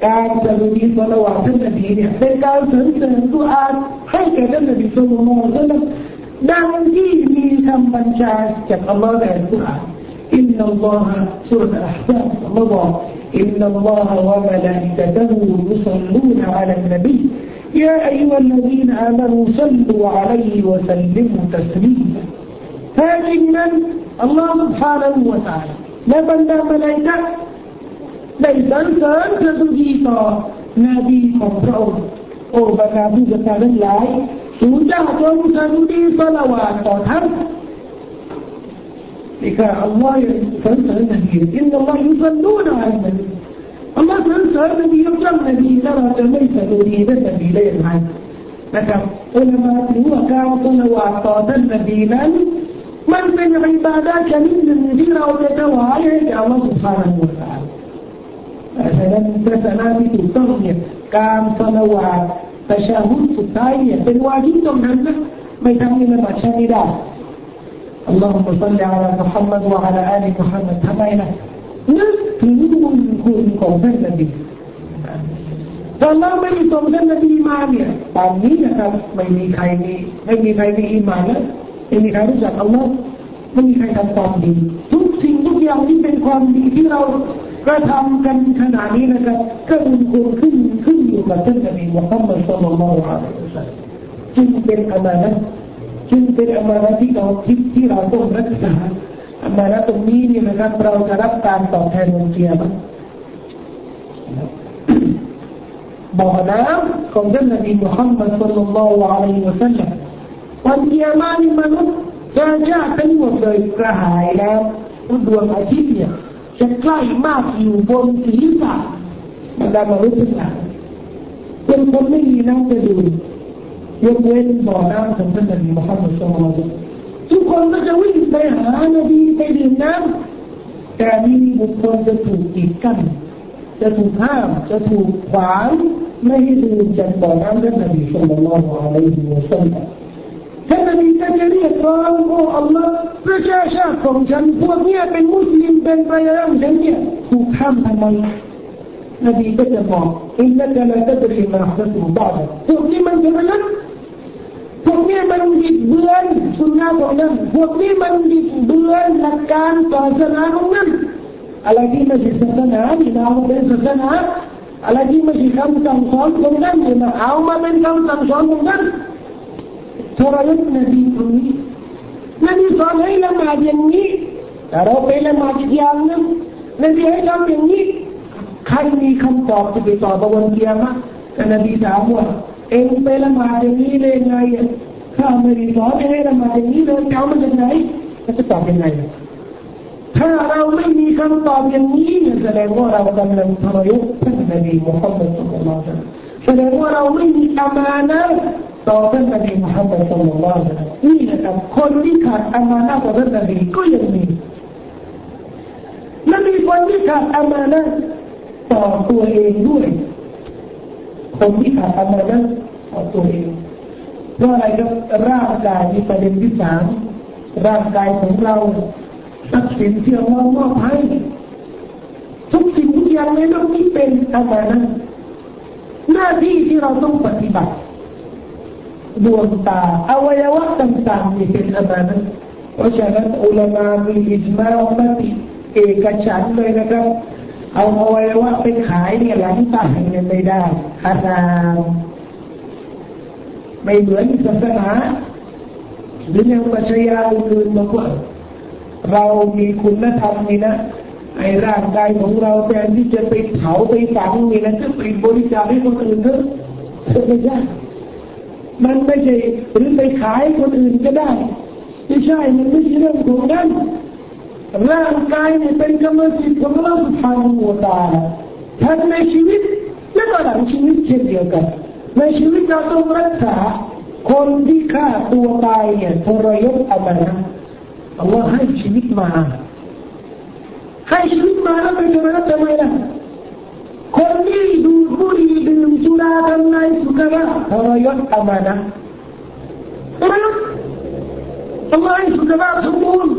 [SPEAKER 1] قاعدة به صلوات النبي يحسن قال سنسن سؤال هكذا النبي صلى الله عليه وسلم دعم فيه كم من شاء الله لا السؤال إن الله سورة الأحزاب الله إن الله وملائكته يصلون على النبي يا أيها الذين آمنوا صلوا عليه وسلموا تسليما هذه من الله سبحانه وتعالى لا ملائكة بيتا فأنت تجيطا نبي مبرور أو بكابو زكاة الله سوجا قوم سنودي صلوات طهر لك الله فأنت النبي إن الله يصلون على النبي الله فأنت النبي يبدأ النبي ترى ليس تريد سبيلا يبعث لك علماء هو كان صلوات طهر النبي من من عبادات من النبي أو تتوى عليه الله سبحانه وتعالى ฉะนั้นศาสนาที่ถูกต้องเนี่ยการสละวาตะชาฮุดสุดท้ายเนี่ยเป็นวาจิบต้องทำนะไม่ทำนี่มันบัตรชนิดได้ اللهم صل على محمد وعلى آل محمد ทำไมนะนึกถึงบุญคุณของท่านนบีถ้าเราไม่มีส่งท่านนบีมาเนี่ยตอนนี้นะครับไม่มีใครมีไม่มีใครมีอิมานแล้วไม่มีใครรู้จักอัลลอฮ์ไม่มีใครทำความดีทุกสิ่งทุกอย่างที่เป็นความดีที่เรา กระทำกันขณะนี้นะครับก็บุญคุณขึ้นขึ้นอยู่กับท่านนบีมุฮัมมัดสุลลัลลอฮุอะลัยฮิวะซัลลัมจึงเป็นอามานะจึงเป็นอามานะที่เราคิดที่เราต้องรักษาอามานะตรงนี้นี่นะครับเราจะรับการตอบแทนวันเกียรติบ่อน้ำของท่านนบีมุฮัมมัดสุลลัลลอฮุอะลัยฮิวะสัลลัมวันเกียรตินี่มนุษย์จะยากทั้งหมดเลยกระหายแล้วดวงอาทิตย์เนี่ย จะใกล้มากอยู่บนศีรษะบรรดามนุษย์ทั้งหลายเป็นคนไม่มีน้ำจะดื่มยกเว้นบ่อน้ำของท่านนบีมุฮัมมัดสุลลัลลอฮุทุกคนก็จะวิ่งไปหานบีไปดื่มน้ำแต่มีบุคคลจะถูกกีดกันจะถูกห้ามจะถูกขวางไม่ให้ดื่มจากบ่อน้ำท่านนบีสุลต่านละฮ์อะลัยฮิวะซัลลัม ท่านนบีก็จะเรียกร้องโอ้อัลลอฮ์ประชาชาติของฉันพวกเนี้ยเป็นมุสลิมเป็นประชาชนฉันเนี่ยถูกห้ามทำไมนบีก็จะบอกอินนักลาตัดริมาฮัตุบาดพวกนี้มันจะมาลักพวกนี้มันดิบเบือนสุนนะของนั้นพวกนี้มันดิบเบือนหลักการศาสนาของนั้นอะไรที่ไม่ใช่ศาสนาที่เราเป็นศาสนาอะไรที่ไม่ใช่คำสั่งสอนของนั้นที่มาเอามาเป็นคำสั่งสอนของนั้น ทรยศนบีตรงนี้นบีสอนให้ละหมาดอย่างนี้แต่เราไปละหมาดอีกอย่างนึงนบีให้ทำอย่างนี้ใครมีคำตอบจะไปตอบวันเกียรมะแต่นบีถามว่าเองไปละหมาดอย่างนี้เลยไงข้าไม่ได้สอนให้ละหมาดอย่างนี้เลยจะเอามาจากไหนจะตอบยังไงถ้าเราไม่มีคำตอบอย่างนี้แสดงว่าเรากำลังทรยศท่านนบีมุฮัมมัดสุลลัลลอฮุแสดงว่าเราไม่มีอามานะ ต่อท่านนบีมุฮัมมัดสุลลัลลอฮุนี่นะครับคนที่ขาดอามานะต่อท่านนบีก็ยังมีและมีคนที่ขาดอามานะต่อตัวเองด้วยคนที่ขาดอามานะต่อตัวเองเพราะอะไรครับร่างกายมีประเด็นที่สามร่างกายของเราทรัพย์สินที่เรามอบให้ทุกสิ่งทุกอย่างในโลกนี้เป็นอามานะหน้าที่ที่เราต้องปฏิบัติ ดวงตาอวัยวะต่างๆนี่เป็นอามานเพราะฉะนั้นอุลามามีอิจมาอุมติเอกฉันเลยนะครับ เอาอวัยวะไปขายเนี่ยหลังตายเนี่ยไม่ได้ฮาราไม่เหมือนศาสนาหรือแนวปรัชญาอื่นๆบอกว่าเรามีคุณธรรมนี่นะไอ้ร่างกายของเราแทนที่จะไปเผาไปฝังนี่นะจะไปบริจาคให้คนอื่นเถอะไม่ใช่ มันไม่ใช่หรือไปขายคนอื่นก็ได้ ไม่ใช่ มันไม่ใช่เรื่องของนั้นร่างกายเนี่ยเป็นกรรมสิทธิ์ของเราทางหัวตาทั้งในชีวิตและก็หลังชีวิตเช่นเดียวกัน ในชีวิตเราต้องรักษา คนที่ฆ่าตัวตายเนี่ยทรยศอามานะอัลลอฮ์ให้ชีวิตมา ให้ชีวิตมาแล้วเป็นยังไงทำไมล่ะ คนที่ดูบุหรี่ดื่มสุราทำนายสุขภาพทรยศอามานะทรยศทำไมสุขภาพสมบูรณ์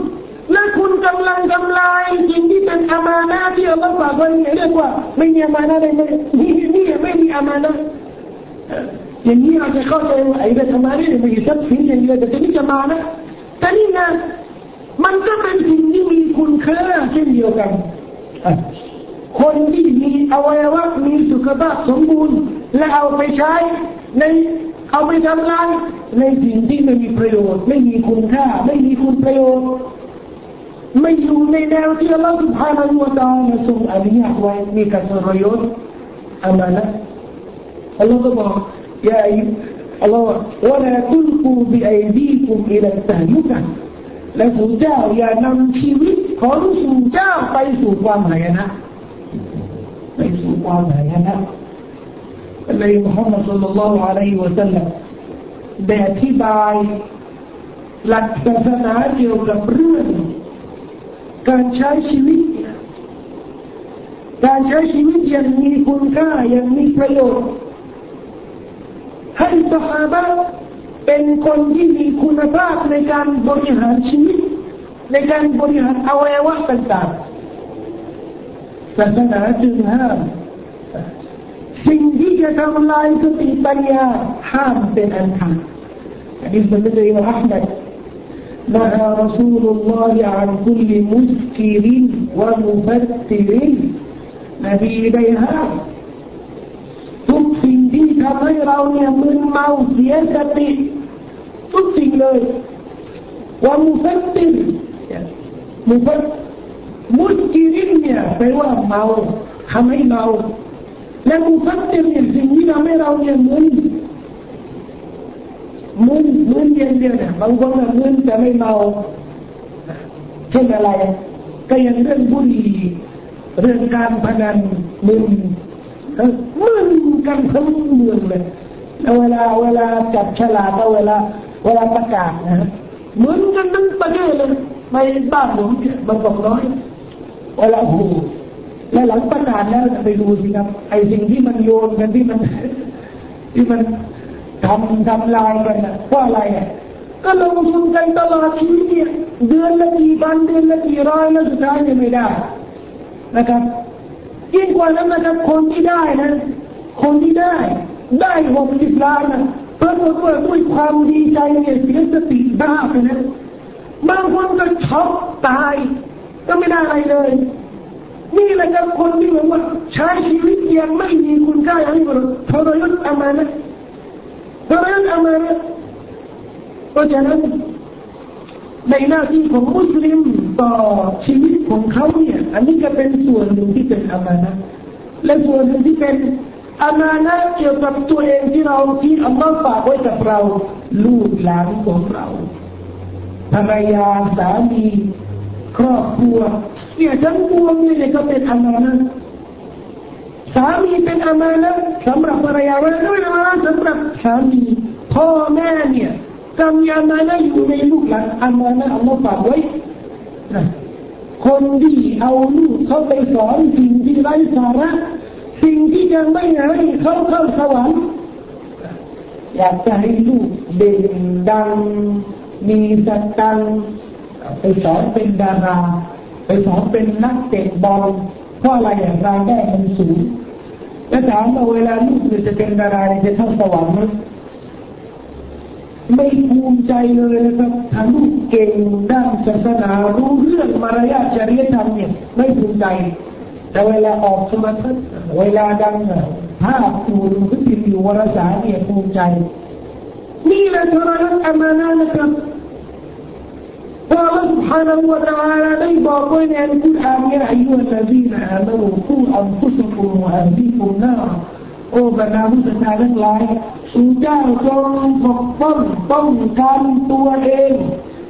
[SPEAKER 1] และคุณกำลังทำลายสิ่งที่เป็นอามานะที่อัลลอฮ์ฝากไว้เรียกว่าไม่มีอามานะเลยนี่นี่ไม่มีอามานะอย่างนี้เราจะเข้าใจว่าไอ้เรื่องมาเนี่ยมีทรัพย์สินอย่างเดียวแต่จะนี่จะมานะแต่นี่นะมันก็เป็นสิ่งที่มีคุณค่าเช่นเดียวกัน คนที่มีอวัยวะมีสุขภาพสมบูรณ์ และเอาไปใช้ในเอาไปทำงานในสิ่งที่ไม่มีประโยชน์ไม่มีคุณค่า ไม่มีคุณประโยชน์ไม่อยู่ในแนวที่เราลอสุบฮานาอูวตานทรงอนุญาตไว้มีการสรยศอามานะอัลลอฮฺบอกยาอิบอัลลอฮฺว่าละตุลกูบิไอดีกุมอิลัตายุกันและสู่เจ้าอย่านำชีวิตของสู่เจ้าไปสู่ความหายนะ ไปสู่ความหายนะเลยมุฮัมมัดสุลลัลลอฮุอะลัยฮิวะสัลลัมได้อธิบายหลักศาสนาเกี่ยวกับเรื่องการใช้ชีวิตการใช้ชีวิตย่างมีคุณค่าย่างมีประโยชน์ให้สหาบะเป็นคนที่มีคุณภาพในการบริหารชีวิต ในการบริหารอวัยวะต่างๆ ศาสนาจึงห้ามสิ่งที่จะทำลายสติปัญญาห้ามเป็นอันขาดอันนี้เป็นเรื่องของอัลมัด نهى رسول الله عن كل مسكر ومفتر نبي بيها ทุกสิ่งที่ทำให้เราเนี่ยมึนเมาเสียสติทุกสิ่งเลยว่ามุฟัตตินมุฟัต มุสกิรินเนี่ยแปลว่าเมาทำให้เมาและมุฟัตตินเนี่ยสิ่งที่ทำให้เราเนี่ยมึนมึนมึนเย็นเดียวเนี่ยบางคนมึนแต่ไม่เมาเช่นอะไรก็ยังเรื่องบุหรี่เรื่องการพนันมึนมึนกันทั้งเมืองเลยแล้วเวลาเวลาจับฉลากเวลา เวลาประกาศนะเหมือนกันทั้งประเทศเลยไม่บ้านผมบางบอกน้อย เวลาโอ้แล้วหลังประกาศแล้วจะไปดูสิครับ ไอ้สิ่งที่มันโยนกันที่มัน ที่มันทำทำลายกันนะเพราะอะไรอะก็ลงทุนกันตลอดชีวิตเนี่ยเดือนละกี่พันเดือนละกี่ร้อยแล้วสุดท้ายยังไม่ได้นะครับยิ่งกว่านั้นนะครับคนที่ได้นะคนที่ได้ ได้หกสิบล้านนะเพราะว่าด้วยความดีใจเนี่ยเสียสติบ้าไปนะบางคนก็ช็อกตาย ก็ไม่ได้อะไรเลย นี่แหละครับคนที่บอกว่าใช้ชีวิตยังไม่มีคุณค่าอย่างนี้ก็ทรยศอามานะทรยศอามานะเพราะฉะนั้นในหน้าที่ของมุสลิมต่อชีวิตของเขาเนี่ย อันนี้ก็เป็นส่วนหนึ่งที่เป็นอามานะและส่วนหนึ่งที่เป็นอามานะเกี่ยวกับตัวเองที่เราที่อัลลอฮ์ฝากไว้กับเรา ลูกหลานของเราภรรยาสามี ครอบครัวเนี่ยทั้งปวงนี่ก็เป็นอามานะสามีเป็นอามานะสำหรับภรรยาและด้วยอามานะสำหรับสามีพ่อแม่เนี่ยกำยามานะอยู่ในลูกหลานอามานะอัลลอฮ์ฝากไว้คนที่เอาลูกเขาไปสอนสิ่งที่ไร้สาระสิ่งที่ยังไม่ให้เขาเข้าสวรรค์อยากจะให้ลูกเด่นดังมีสตัง ไปสอนเป็นดารา ไปสอนเป็นนักเตะบอลเพราะอะไรอย่างรายได้มันสูงและถามว่าเวลาลูกจะเป็นดาราจะเข้าสวรรค์ไหมไม่ภูมิใจเลยนะครับถ้าลูกเก่งด้านศาสนารู้เรื่องมารยาทจริยธรรมเนี่ยไม่ภูมิใจ แต่เวลาออกสมาธิเวลาดังภาพอยู่หรือพิมพ์อยู่วารสารเนี่ยภูมิใจ นี่แหละทรนัอามานะครับ พระ سبحانه และ تعالى ได้บอกไว้ในอัลกุรอานยาอายุลลีนอามานูคูอันฟุสกุมวะอัลลีกุมนาโอ้บรรดาผู้ศรัทธาทั้งหลายสู่เจ้าจงปกป้องป้องกันตัวเอง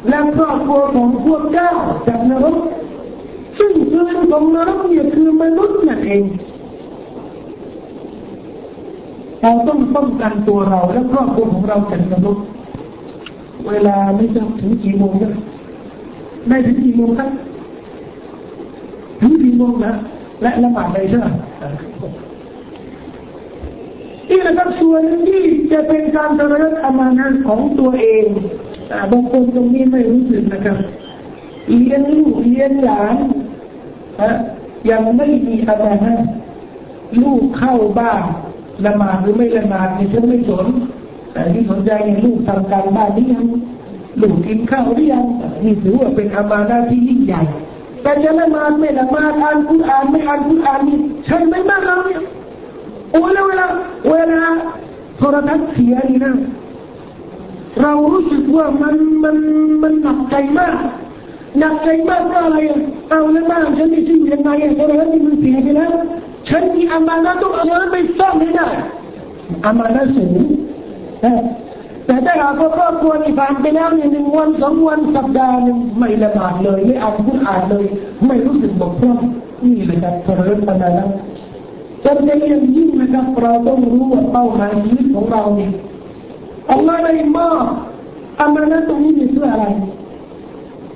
[SPEAKER 1] และครอบครัวของพวกเจ้าจากนรกซึ่งคืนของนรกเนี่ยคือมนุษย์นั่นเองเราต้องป้องกันตัวเราและครอบครัวของเราจากนรกเวลาไม่จะถึงกี่โมงนะ ได้ถึงกี่โมงครับถึงกี่โมงนะและละหมาดไปใช่ไหมนี่นะครับส่วนที่จะเป็นการทรยศอามานะของตัวเองบางคนตรงนี้ไม่รู้สึกนะครับเลี้ยงลูกเลี้ยงหลานยังไม่มีอามานะลูกเข้าบ้านละหมาดหรือไม่ละหมาดนี่ฉันไม่สนแต่ที่สนใจเนี่ยลูกทำการบ้านนี่ยัง ลูกกินข้าวหรือยังนี่ถือว่าเป็นอามานะที่ยิ่งใหญ่ แต่จะละมาดไม่ละมาดอ่านคุรานไม่อ่านคุรานนี่ฉันไหมบ้านเราเนี่ยโอ้แล้วเวลาเวลาโทรทัศน์เสียนี่นะเรารู้สึกว่ามันมันมันหนักใจมากหนักใจมากเพราะอะไรเอาแล้วบ้านฉันนี่ที่ยังไงโทรทัศน์นี่มันเสียไปแล้วฉันมีอามานะต้องเอาเงินไปซ่อมให้ได้อามานะสูง แต่ถ้าหากว่าครอบครัวนี่ผ่านไปแล้วหนึ่งวันสองวันสัปดาห์หนึ่งไม่ละหมาดเลย ไม่อ่านพุทอ่านเลย ไม่รู้สึกบกพร่องนี่เลยครับโทรทัศน์นะจำเป็นอย่างยิ่งนะครับเราต้องรู้ว่าเป้าหมายชีวิตของเราเนี่ยอัลลอฮ์ได้มอบอามานะตรงนี้เพื่ออะไร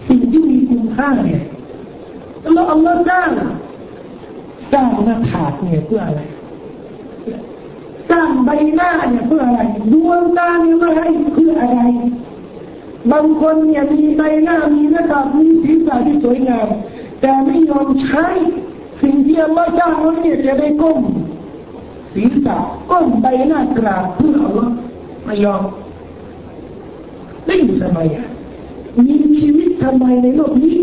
[SPEAKER 1] สิ่งที่มีคุณค่าเนี่ยแล้วอัลลอฮ์สร้างสร้างหน้าผากเนี่ยเพื่ออะไร ร้างใบหน้าเนี่ยเพื่ออะไรดวงตาเนี่ยเพื่ออะไรเพื่ออะไร บางคนเนี่ยมีใบหน้ามีหน้าตามีศีรษะที่สวยงาม แต่ไม่ยอมใช้สิ่งที่อัลลอฮ์จ้างเราเนี่ยจะได้ก้มศีรษะก้มใบหน้ากราบเพื่ออัลลอฮ์ไม่ยอมได้อยู่ทำไมอะมีชีวิตทำไมในโลกนี้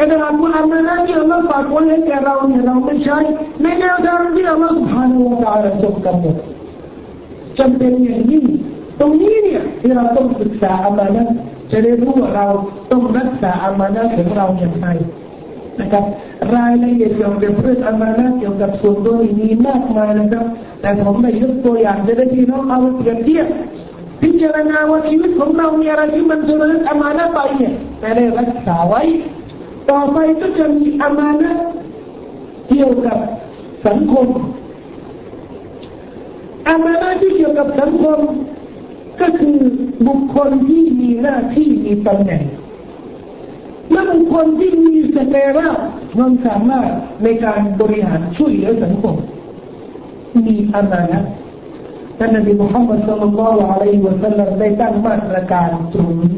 [SPEAKER 1] แต่ถ้าอัลกเรอานไม่ได้อัลลอฮ์ฝากไว้ให้แก่เราเนี่ยเราไม่ใช่ในแนวทางที่อัลลอฮ์สุบฮานุวอาลาทรงกำหนดจำเป็นอย่างนี้ตรงนี้เนี่ยที่เราต้องศึกษาอามานะจะได้รู้ว่าเราต้องรักษาอามานะของเราอย่างไรนะครับรายละเอียดเกี่ยวกับเรื่องอามานะเกี่ยวกับส่วนตัวมีมากมายนะครับ แต่ผมไม่ยกตัวอย่างจะได้ที่น้องเอาเปรียบเทียบพิจารณาว่าชีวิตของเรามีอะไรที่มันจะเป็นอามานะไปเนี่ยแต่ได้รักษาไว้ ต่อไปก็จะมีอามานะเกี่ยวกับสังคมอามานะที่เกี่ยวกับสังคม ก็คือบุคคลที่มีหน้าที่มีตำแหน่งและบุคคลที่มีสเตระความสามารถในการบริหารช่วยเหลือสังคมมีอามานะท่านนบีมุฮัมมัดสุลลัลลอฮุอะลัยฮิวะสัลลัมได้ตั้งมาตรการตรงนี้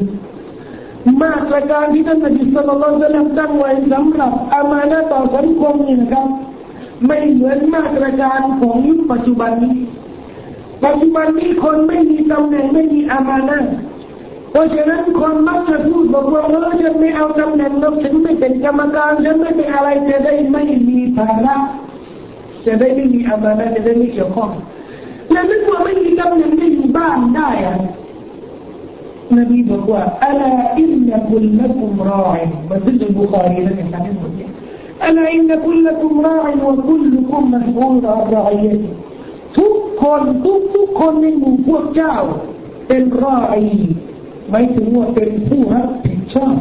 [SPEAKER 1] มาตรการที่ท่านนบีสุลต่านละตั้งไว้สำหรับอามานะต่อสังคมนี่นะครับ ไม่เหมือนมาตรการของยุคปัจจุบันนี้ ปัจจุบันนี้คนไม่มีตำแหน่งไม่มีอามานะเพราะฉะนั้นคนมักจะพูดบอกว่าเออฉันไม่เอาตำแหน่งแล้วฉันไม่เป็นกรรมการฉันไม่เป็นอะไรจะได้ไม่มีภาระจะได้ไม่มีอามานะจะได้ไม่เกี่ยวข้องและนึกว่าไม่มีตำแหน่งได้อยู่บ้านได้อะ นบีบอกว่าอัลาอินนักุลละกุมรออิบันทึกในบุคารีและในการทั้งหมดเนี่ยอัลาอินนักุลละกุมรออิวะกุลกุมมันอูรอรอยทุกคนทุกทุกคนในหมู่พวกเจ้าเป็นรออีหมายถึงว่าเป็นผู้รับผิดชอบ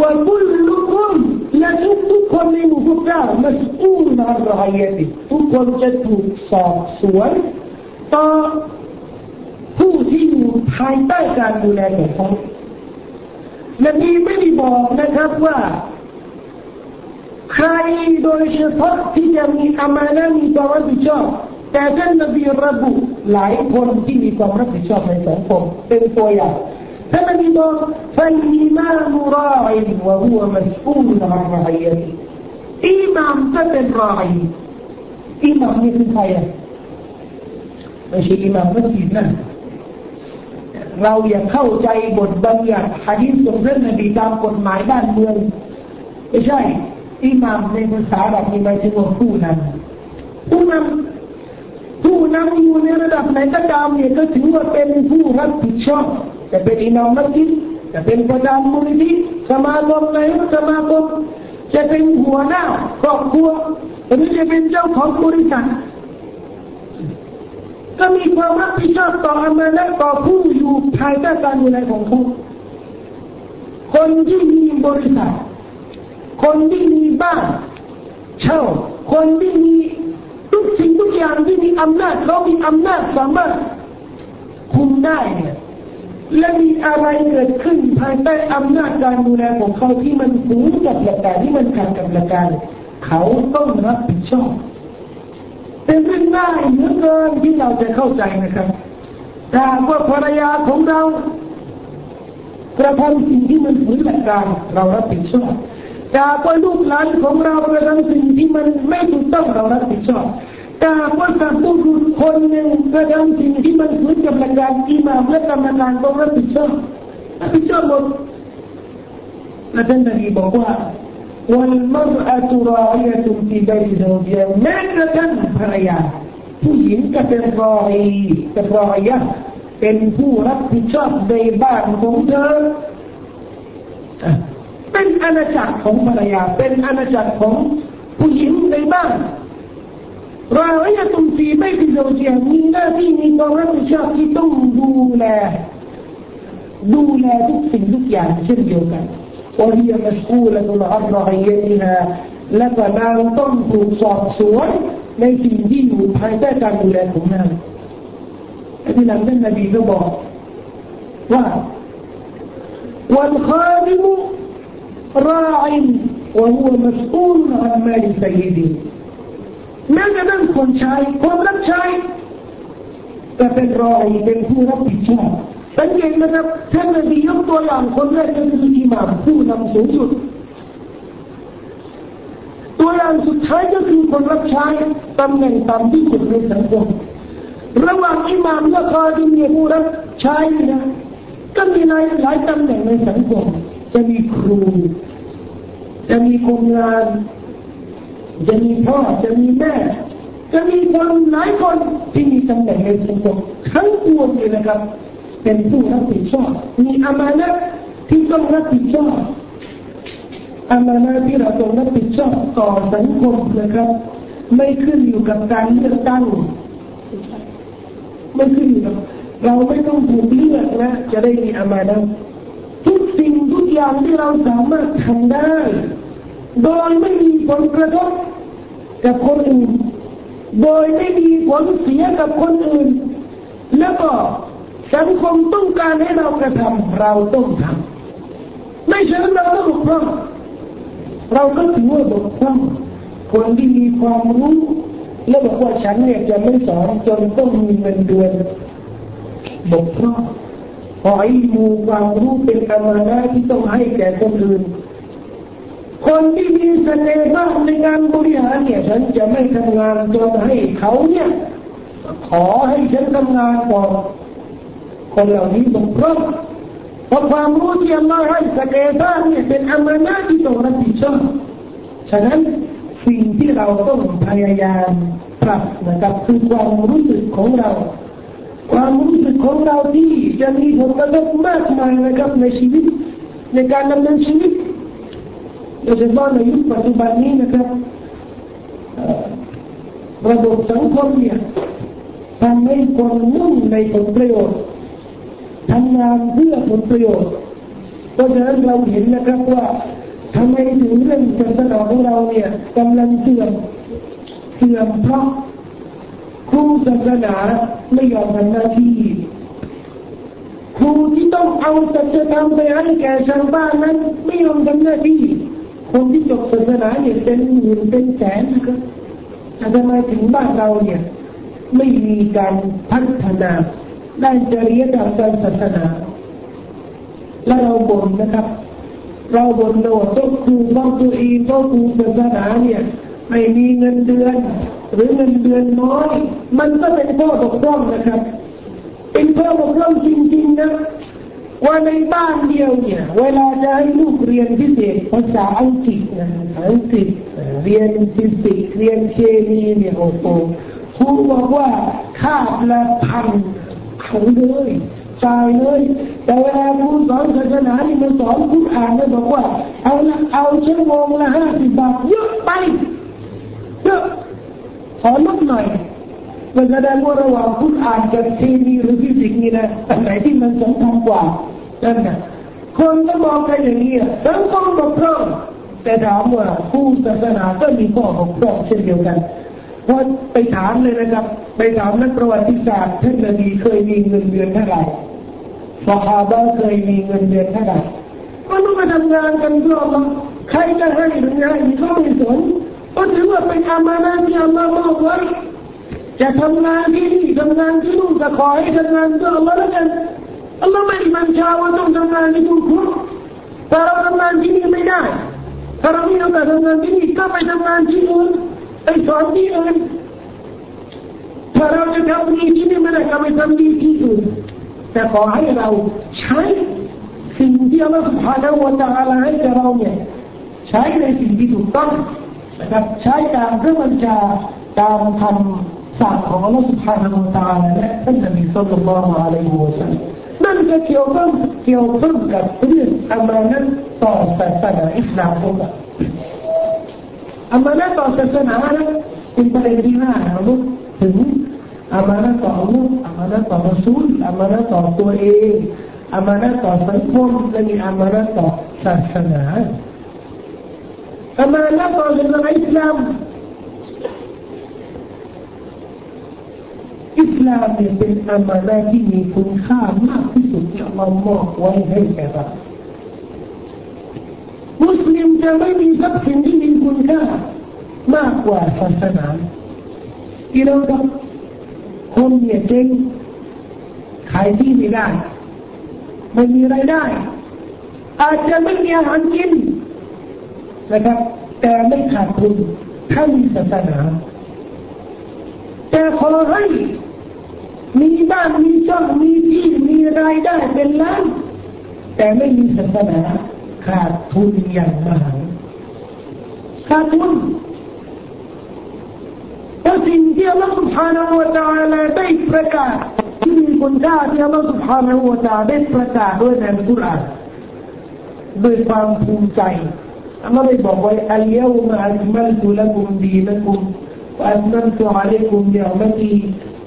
[SPEAKER 1] ว่ากุลกุมและทุกทุกคนในหมู่พวกเจ้ามัสอูลนารายติทุกคนจะถูกสอบสวนต่อผู้ที่อยู่ ภายใต้การดูแลของเขานบีไม่ได้บอกนะครับว่า ใครโดยเฉพาะที่จะมีอามานะมีความรับผิดชอบแต่ท่านนบีระบุหลายคนที่มีความรับผิดชอบในสังคมเป็นตัวอย่างท่านนบีบอกฟันอิมามราอิวะฮุวมัสอูลอันรายะอิมามก็เป็นรายอิมามนี่คือใครอะไม่ใช่อิมามมัสยิดนะ เราอย่าเข้าใจบทบัญญัติฮะดีษของท่านนบีตามกฎหมายบ้านเมืองไม่ใช่อิหม่ามในภาษาแบบนี้หมายถึงว่าผู้นำผู้นำผู้นำอยู่ในระดับไหนก็ตามเนี่ยก็ถือว่าเป็นผู้รับผิดชอบจะเป็นอิหม่ามมัสยิดจะเป็นประธานมูลนิธิสมาคมไหนสมาคมจะเป็นหัวหน้าครอบครัวหรือจะเป็นเจ้าของบริษัท ก็มีความรับผิดชอบต่ออามานะต่อผู้อยู่ภายใต้การดูแลของเขาคนที่มีบริษัท คนที่มีบ้านเช่า คนที่มีทุกสิ่งทุกอย่างที่มีอำนาจเขามีอำนาจสามารถคุมได้เนี่ยและมีอะไรเกิดขึ้นภายใต้อำนาจการดูแลของเขาที่มันฝืนกับหลักการที่มันขัดกับหลักการเขาต้องรับผิดชอบ เป็นเรื่องง่ายเหลือเกินที่เราจะเข้าใจนะครับแต่ว่าภรรยาของเรากระทำสิ่งที่มันฝืนหลักการเรารับผิดชอบแต่ว่าลูกหลานของเรากระทำสิ่งที่มันไม่ถูกต้องเรารับผิดชอบแต่ว่าสัตว์ผู้รุคนหนึ่งกระทำสิ่งที่มันฝืนกับหลักการอิมามและกรรมการต้องรับผิดชอบรับผิดชอบหมดและท่านนบีบอกว่า والمرأة راعية في بيت زوجها แม้กระทั่งภรรยาผู้หญิงก็เป็นรอยเป็นรอยะเป็นผู้รับผิดชอบในบ้านของเธอเป็นอาณาจักรของภรรยาเป็นอาณาจักรของผู้หญิงในบ้านรายะตุนฟีไม่พิโซเจียมีหน้าที่มีความรับผิดชอบที่ต้องดูแลดูแลทุกสิ่งทุกอย่างเช่นเดียวกัน وهي مسؤولة عن رعيتها และก็นางต้องถูกสอบสวนในสิ่งที่อยู่ภายใต้การดูแลของนางอันนี้หลังท่านนบีก็บอกว่า والخادم راع وهو مسؤول عن مال سيده แม้กระทั่งคนใช้คนรับใช้ก็เป็นรอยเป็นผู้รับผิดชอบ สังเกตนะครับท่านนบียกตัวอย่างคนแรกก็คืออิหม่ามผู้นำสูงสุด ตัวอย่างสุดท้ายก็คือคนรับใช้ตำแหน่งต่ำที่สุดในสังคมระหว่างอิหม่ามและคาดีมีผู้รับใช้นะก็มีหลายหลายตำแหน่งในสังคม จะมีครู จะมีคนงาน จะมีพ่อ จะมีแม่ จะมีคนหลายคนที่มีตำแหน่งในสังคมทั้งปวงเลยนะครับ เป็นผู้รับผิดชอบ มีอามานะที่ต้องรับผิดชอบอามานะที่เราต้องรับผิดชอบต่อสังคมนะครับ ไม่ขึ้นอยู่กับการเลือกตั้งไม่ขึ้นอยู่กับเราไม่ต้องถูกเลือกนะ จะได้มีอามานะทุกสิ่งทุกอย่างที่เราสามารถทำได้ โดยไม่มีผลกระทบกับคนอื่น โดยไม่มีผลเสียกับคนอื่น แล้วก็ สังคมต้องการให้เรากระทำเราต้องทำไม่เช่นเราก็บกพร่องเราก็ถือว่าบกพร่องคนที่มีความรู้แล้วบอกว่าฉันเนี่ยจะไม่สอนจนต้องมีเงินเดือนบกพร่องพอไอ้มูความรู้เป็นกรรมนะที่ต้องให้แก่คนอื่น คนที่มีเสน่ห์มากในการบริหารเนี่ยฉันจะไม่ทำงานจนให้เขาเนี่ย ขอให้ฉันทำงานก่อน คนเหล่านี้บกพร่องเพราะความรู้ที่อัลลอฮ์ให้สเกตาเนี่ยเป็นอามานะที่ต้องรับผิดชอบฉะนั้นสิ่งที่เราต้องพยายามปรับนะครับคือความรู้สึกของเรา ความรู้สึกของเราที่จะมีผลกระทบมากมายนะครับในชีวิต ในการดำเนินชีวิตโดยเฉพาะในยุคปัจจุบันนี้นะครับระบบสังคมเนี่ยทำให้คนมุ่งในผลประโยชน์ ทำงานเพื่อผลประโยชน์ เพราะฉะนั้นเราเห็นนะครับว่าทำไมถึงเรื่องศาสนาของเราเนี่ยกำลังเสื่อมเสื่อมเพราะครูศาสนาไม่ยอมทำหน้าที่ครูที่ต้องเอาสัจธรรมไปให้แก่ชาวบ้านนั้นไม่ยอมทำหน้าที่คนที่จบศาสนาเนี่ยเป็นหมื่นเป็นแสนนะครับแต่ทำไมถึงบ้านเราเนี่ย ไม่มีการพัฒนา ด้านจริยธรรมการศาสนา และเราบ่นนะครับ เราบ่นโน่ต้องครูต้องตัวเองต้องครูศาสนาเนี่ยไม่มีเงินเดือน หรือเงินเดือนน้อย มันก็เป็นข้อบกพร่องนะครับ เป็นข้อบกพร่องจริงๆนะว่าในบ้านเดียวเนี่ย เวลาจะให้ลูกเรียนพิเศษภาษาอังกฤษนะอังกฤษเรียนฟิสิกส์เรียนเคมีเนี่ยโอ้โหครูบอกว่าคาบละพัน เอาเลยจ่ายเลย แต่เวลาครูสอนศาสนานี่มันสอนคุณอ่านแล้วบอกว่า เอาละเอาชั่วโมงละห้าสิบบาทเยอะไปเยอะขอลดหน่อยมันแสดงว่าระหว่างคุณอ่านกับเคมีหรือฟิสิกส์นี่นะอันไหนที่มันสำคัญกว่านั่นนะคนก็มองกันอย่างนี้ทั้งคนบกพร่องแต่ถามว่าผู้ศาสนาก็มีข้อบกพร่องเช่นเดียวกัน พอไปถามเลยนะครับ ไปถามนักประวัติศาสตร์ท่านนบีเคยมีเงินเดือนเท่าไหร่สหาบะเคยมีเงินเดือนเท่าไหร่ก็ต้องมาทำงานกันเพื่อมาใครจะให้หรือไงเขาไม่สนก็ถือว่าเป็นอามานะที่อัลลอฮ์มอบไว้จะทำงานที่นี่ทำงานที่นู่นจะขอให้ทำงานเพื่ออัลลอฮ์แล้วกันอัลลอฮ์ไม่บัญชาว่าต้องทำงานที่ทุกคนแต่เราทำงานที่นี่ไม่ได้ถ้าเราไม่ต้องการทำงานที่นี่ก็ไปทำงานที่อื่น ไปสอนที่อื่นถ้าเราจะทำดีที่นี่ไม่ได้ก็ไปทำดีที่อื่นแต่ขอให้เราใช้สิ่งที่อัลลอฮฺ سبحانه และ تعالى ให้กับเราเนี่ยใช้ในสิ่งที่ถูกต้องนะครับใช้ตามเรื่องบัญชาตามคำสั่งของอัลลอฮฺ سبحانه และ تعالى และท่านนบีสุลต่านละฮ์อะลัยฮิวะสัลลัมนั่นก็เกี่ยวข้องเกี่ยวข้องกับเรื่องอามานะต่อศาสนาอิสลามของเรา อามานะต่อศาสนานะเป็นประเด็นที่ห้าเราลุกถึงอามานะต่อลูกอามานะต่อรสูลอามานะต่อตัวเองอามานะต่อสังคมและมีอามานะต่อศาสนาอามานะต่อศาสนาอิสลามอิสลามเป็นอามานะที่มีคุณค่ามากที่สุดที่อัลลอฮ์มอบไว้ให้แก่เรา มุสลิมจะไม่มีทรัพย์สินที่มีคุณค่ามากกว่าศาสนาที่เราทำคนเนี่ยเจ๊งขายที่ไม่ได้ไม่มีรายได้ อาจจะไม่มีอาหารกินนะครับ แต่ไม่ขาดทุนถ้ามีศาสนาแต่ขอให้มีบ้านมีช่องมีที่มีรายได้เป็นล้านแต่ไม่มีศาสนา ขาดทุนอย่างมหาขาดทุนแต่สิ่งที่อัลลอฮฺ سبحانه และ تعالى ได้ประกาศที่มีคุณค่าที่อัลลอฮฺ سبحانه และ تعالى ได้ประกาศด้วยในกุรอานด้วยความภูมิใจอัลลอฮฺได้บอกว่าอัลยามาอัลมัลตุลักุมดีนักุม وأتممت عليكم نعمتي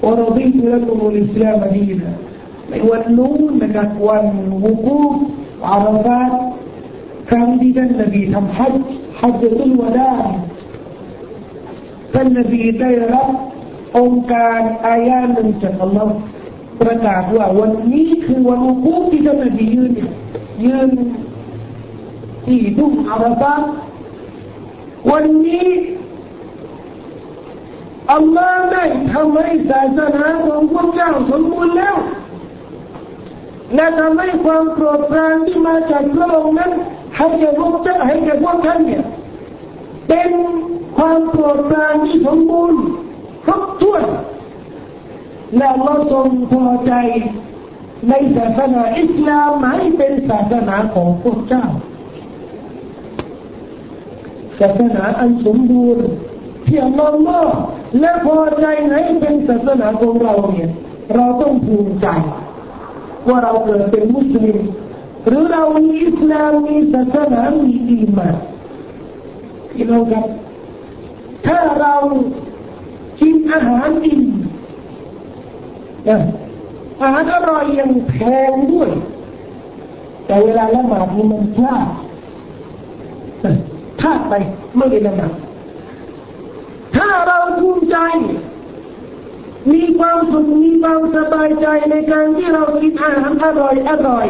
[SPEAKER 1] ورضيت لكم الإسلام دينا ในวันนู้นนะครับวันวุกูอารฟาตครั้งที่ท่า นนบีทำฮัจฮัจตุลวดาท่านนบีได้รับองค์การอายาหนึ่งจากอัลลอฮ์ประกาศว่าวันนี้คือวันวุกูที่ท่านนบียืนยืนที่ทุ่งอารฟาตวันนี้อัลลอฮ์ได้ทำให้ศาสนาของพวกเจ้าสมบูรณ์แล้วและทำให้ความโปรดปรานที่มาจากพระองค์นั้น ให้แก่พวกจ้าให้แก่พวกท่านเนี่ยเป็นความโปรดปรานที่สมบูรณ์ครบถ้วนและเราทรงพอใจในศาสนาอิสลามให้เป็นศาสนาของพวกเจ้าศาสนาอันสมบูรณ์เที่อัลลอฮ์และพอใจให้เป็นศาสนาของเราเนี่ยเราต้องภูมิใจว่าเราเกิดเป็นมุสลิม หรือเรามีอิสลามมีศาสนามีอีมานพี่น้องครับถ้าเรากินอาหารอิ่มอาหารอร่อยยังแพงด้วย แต่เวลาละหมาดนี่มันพลาดศาติไปไม่ได้ละหมาดถ้าเราภูมิใจ มีความสุขมีความสบายใจในการที่เรากินอาหารอร่อยอร่อย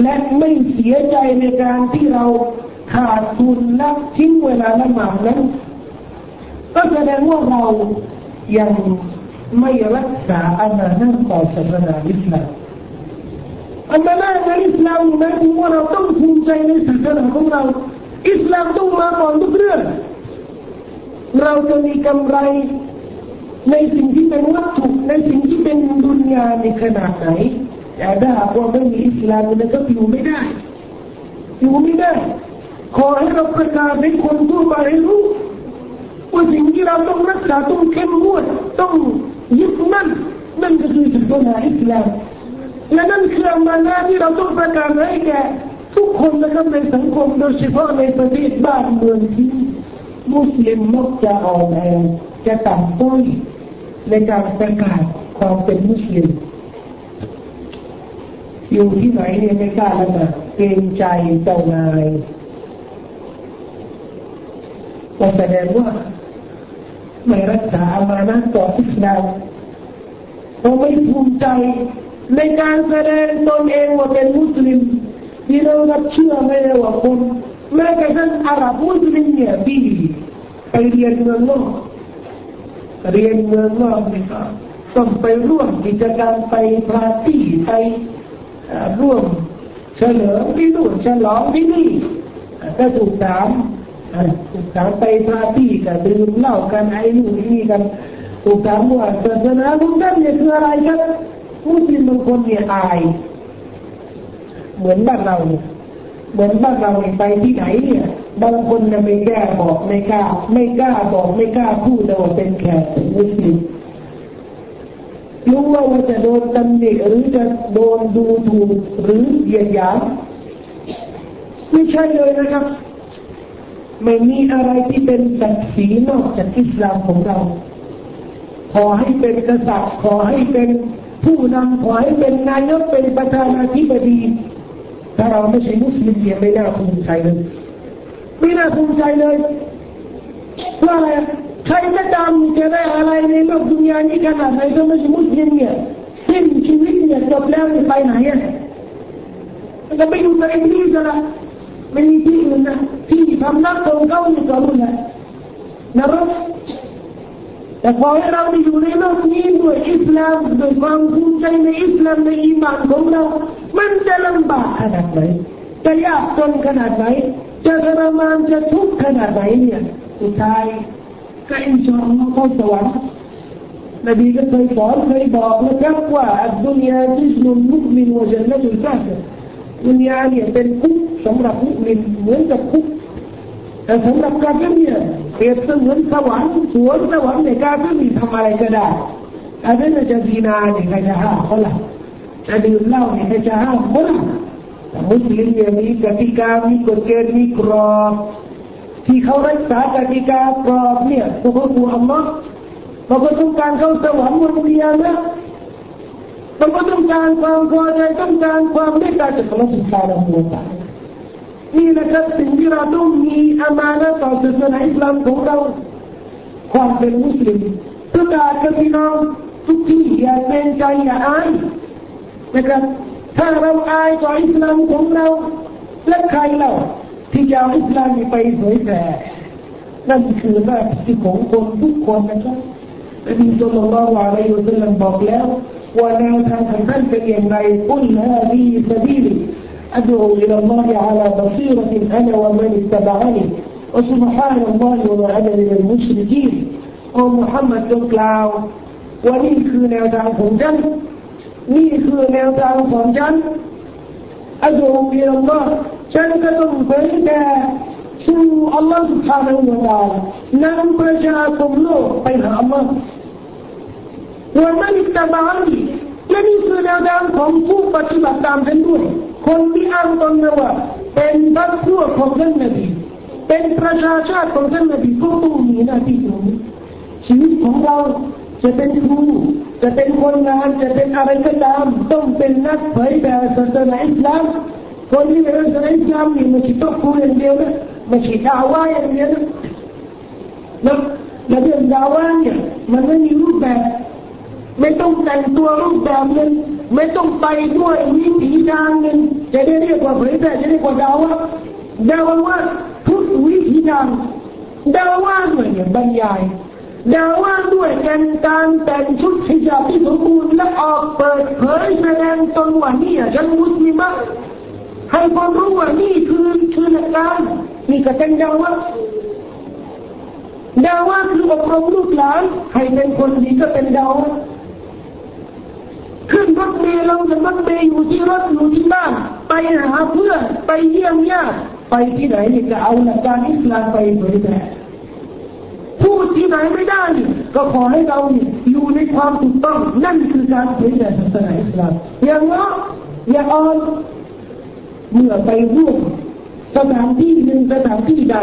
[SPEAKER 1] และไม่เสียใจในการที่เราขาดทุนและทิ้งเวลาละหมาดนั้น ก็แสดงว่าเรายังไม่รักษาอามานต่อศาสนาอิสลามอามานในอิสลามหมายถึงว่าเราต้องภูมิใจในศาสนาของเรา อิสลามต้องมาก่อนทุกเรื่อง เราจะมีกำไรในสิ่งที่เป็นวัตถุในสิ่งที่เป็นดุนยาในขนาดไหน แต่ถ้าหากว่าไม่มีอิสลามมันก็อยู่ไม่ได้อยู่ไม่ได้ขอให้เราประกาศให้คนทั่วไปรู้ว่าสิ่งที่เราต้องรักษาต้องเข้มงวดต้องยึดมั่นนั่นก็คือศาสนาอิสลามและนั่นคือมานาที่เราต้องประกาศให้แก่ทุกคนนะครับในสังคมโดยเฉพาะในประเทศบ้านเมืองที่มุสลิมมักจะอ่อนแอจะต่ำต้อยในการประกาศความเป็นมุสลิม อยู่ที่ไหนเนี่ยไม่กล้าละหมาดเกรงใจเจ้านายก็แสดงว่าไม่รักษาอมานะต่ออิสลามเราไม่ภูมิใจในการแสดงตนเองว่าเป็นมุสลิมที่เรารับเชื่อไม่ได้ว่าคนแม้กระทั่งอาหรับมุสลิมเนี่ยที่ไปเรียนเมืองนอกเรียนเมืองนอกนี่ก็ต้องไปร่วมกิจกรรมไปปาร์ตี้ไป ร่วมเฉลิมที่นู่นฉลองที่นี่ถ้าถูกถามถูกถามไปปาร์ตี้กันดื่มเหล้ากันไอ้นู่นนี่กันถูกถามว่าศาสนาของท่านเนี่ยคืออะไรครับมุสลิมบางคนเนี่ยอาย เหมือนบ้านเราเนี่ยเหมือนบ้านเราไปที่ไหนเนี่ยบางคนจะไม่กล้าบอกไม่กล้า ไม่กล้าบอกไม่กล้าพูดว่าเป็นแขกเป็นมุสลิม รู้ว่าว่าจะโดนตำหนิหรือจะโดนดูถูกหรือเหยียดหยามไม่ใช่เลยนะครับ ไม่มีอะไรที่เป็นศักดิ์ศรีนอกจากอิสลามของเรา ขอให้เป็นกษัตริย์ขอให้เป็นผู้นำขอให้เป็นนายกเป็นประธานาธิบดีถ้าเราไม่ใช่มุสลิมเนี่ยไม่น่าภูมิใจเลยไม่น่าภูมิใจเลยเพราะอะไร ใครก็ตามจะได้อะไรในโลกดุนยานี้ขนาดไหนก็ไม่ใช่มุสลิมเนี่ยสิ้นชีวิตเนี่ยจบแล้วไปไหนอะจะไปอยู่ในนี้จะละไม่มีที่อื่นนะที่ทำนักของเขาอยู่กับมันนะนรกแต่พอให้เราไปอยู่ในโลกนี้ด้วยอิสลามด้วยความภูมิใจในอิสลามในอิมานของเรา มันจะลำบากขนาดไหนจะยากจนขนาดไหนจะทรมานจะทุกข์ขนาดไหนเนี่ยสุดท้าย ก็อินชาอัลลอฮ์เข้าสวรรค์นบีก็เคยสอนเคยบอกนะครับว่าดุนยาจิสนุนมุกมินวะจันนะตุลกาฟดุนยาเนี่ยเป็นคุกสำหรับมุกมินเหมือนกับคุกแต่สำหรับกาเฟเนี่ยเปรียบเสมือนสวรรค์สวนสวรรค์ในกาเฟมีทำอะไรก็ได้อันนั้นจะดีนาเนี่ยใครจะห้ามเขาล่ะจะดื่มเหล้าเนี่ยใครจะห้ามเขาล่ะมุสลิมเนี่ยมีกติกามีกฎเกณฑ์มีกรอบ ที่เขารักษากติกากรอบเนี่ยพวกเขาดูอัลลอฮ์บางคนต้องการเข้าสวรรค์วันเดียวนะบางคนต้องการความพอใจต้องการความเมตตาจากพระสุภาพบุรุษนี่นะครับสิ่งที่เราต้องมีอามานะต่อศาสนาอิสลามของเราความเป็นมุสลิมประกาศกับพี่น้องทุกที่อย่าเป็นใจอย่าอายนะครับถ้าเราอายต่ออิสลามของเราและใครเรา ที่จะเอาอิสลามไปเผยแผ่นั่นคือหน้าที่ของคนทุกคนนะครับนบีสุลต่านละวะลัยฮุสลัมบอกแล้วว่าแนวทางของท่านเป็นอย่างไรกุลฮาดีสบีล أدعو إلى الله على بصيرة أنا ومن اتبعني وسبحان الله وما أنا من المشركين โอ้มุฮัมมัดจงกล่าวว่านี่คือแนวทางของฉันนี่คือแนวทางของฉันอัลลอฮฺอิลลอฮ์ ฉันก็ต้องเผยแผ่สู่อัลลอฮฺ سبحانه และ تعالى นำประชาคมโลกไปหาอัลลอฮ์ว่ามันตบานีและนี่คือแนวทางของผู้ปฏิบัติตามฉันด้วยคนที่อ้างตนว่าเป็นบัคพวกของท่านนบีเป็นประชาชาติของท่านนบีก็ต้องมีหน้าที่ตรงนี้ชีวิตของเราจะเป็นครูจะเป็นคนงานจะเป็นอะไรก็ตามต้องเป็นนักเผยแผ่ศาสนาอิสลาม คนที่เป็นศาสนาอิสลามนี่มันต้องครูอย่างเดียวนะไม่ใช่ดาว่าอย่างเดียวนะแล้วเรื่องดาว่าเนี่ยมันไม่มีรูปแบบ ไม่ต้องแต่งตัวรูปแบบนึงไม่ต้องไปด้วยวิถีทางหนึ่งจะได้เรียกว่าเผยแพร่จะเรียกว่าดาว่าดาว่าทุกวิถีทางดาว่าด้วยเนี่ยบรรยายดาว่าด้วยการการแต่งชุดฮิญาบที่สมบูรณ์และออกเปิดเผยแสดงตนว่านี่ฉันมุสลิม ให้คนรู้ว่านี่คือคือหลักการนี่ก็เป็นดาว่าดาว่าคืออบรมลูกหลานให้เป็นคนดีก็เป็นดาว่าขึ้นรถเมล์ลงจากรถเมล์อยู่ที่รถอยู่ที่บ้านไปหาเพื่อนไปเยี่ยมญาติไปที่ไหนนี่จะเอาหลักการอิสลามไปเผยแผ่พูดที่ไหนไม่ได้ ก็ขอให้เราอยู่ในความถูกต้องนั่นคือการเผยแผ่ศาสนาอิสลามอย่างนาะอย่าอ่อน เมื่อไปร่วมสถานที่หนึ่งสถานที่ใด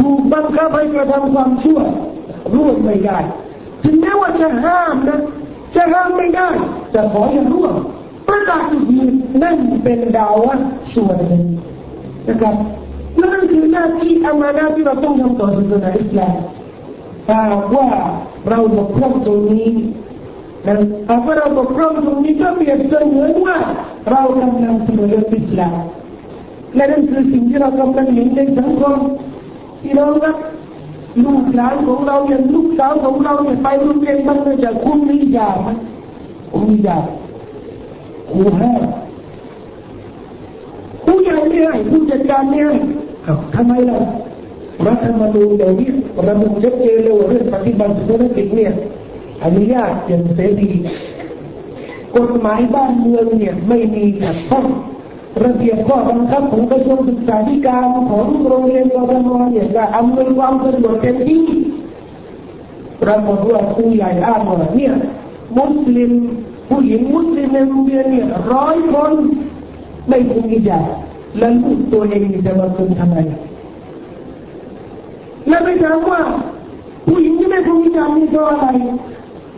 [SPEAKER 1] ถูกบังคับให้กระทำความชั่วร่วมไม่ได้ ถึงแม้ว่าจะห้ามนะ จะห้ามไม่ได้จะขออย่าร่วมประกาศจุดยืนนั่นเป็นดาวส่วนหนึ่งนะครับนั่นคือหน้าที่อามานาที่เราต้องทำต่อศาสนาอิสลามถ้าว่าเราบกพร่องตรงนี้นะถ้าว่าเราบกพร่องตรงนี้ก็เปรียบเสมือนว่าเรากำลังเสมออิสลาม และนั่นคือสิ่งที่เรากำลังเห็นในสังคมที่เราครับลูกหลานของเราอย่างลูกสาวของเราเนี่ยไปโรงเรียนมันจะคุณมียาไหมคุณมียาคูห้าผู้ใหญ่ไม่ให้ผู้จัดการไม่ให้ทำไมล่ะรัฐธรรมนูญเดี๋ยวนี้ระบุชัดเจนเลยว่าเรื่องปฏิบัติธุรกิจเนี่ยอนุญาตอย่างเสรีกฎหมายบ้านเมืองเนี่ยไม่มีขัดข้อง ระเบียบข้อบังคับของกระทรวงศึกษาธิการของโรงเรียนกรทมเนี่ยจะอำนวยความสะดวกเต็มที่ปรากฏว่าผู้ใหญ่อ้างว่าเนี่ยมุสลิมผู้หญิงมุสลิมในโรงเรียนเนี่ยร้อยคนไม่คุมอิจาแล้วลูกตัวเองจะมาคุมทำไมแล้วไปถามว่าผู้หญิงที่ไม่คุมอิจานี่เพราะอะไร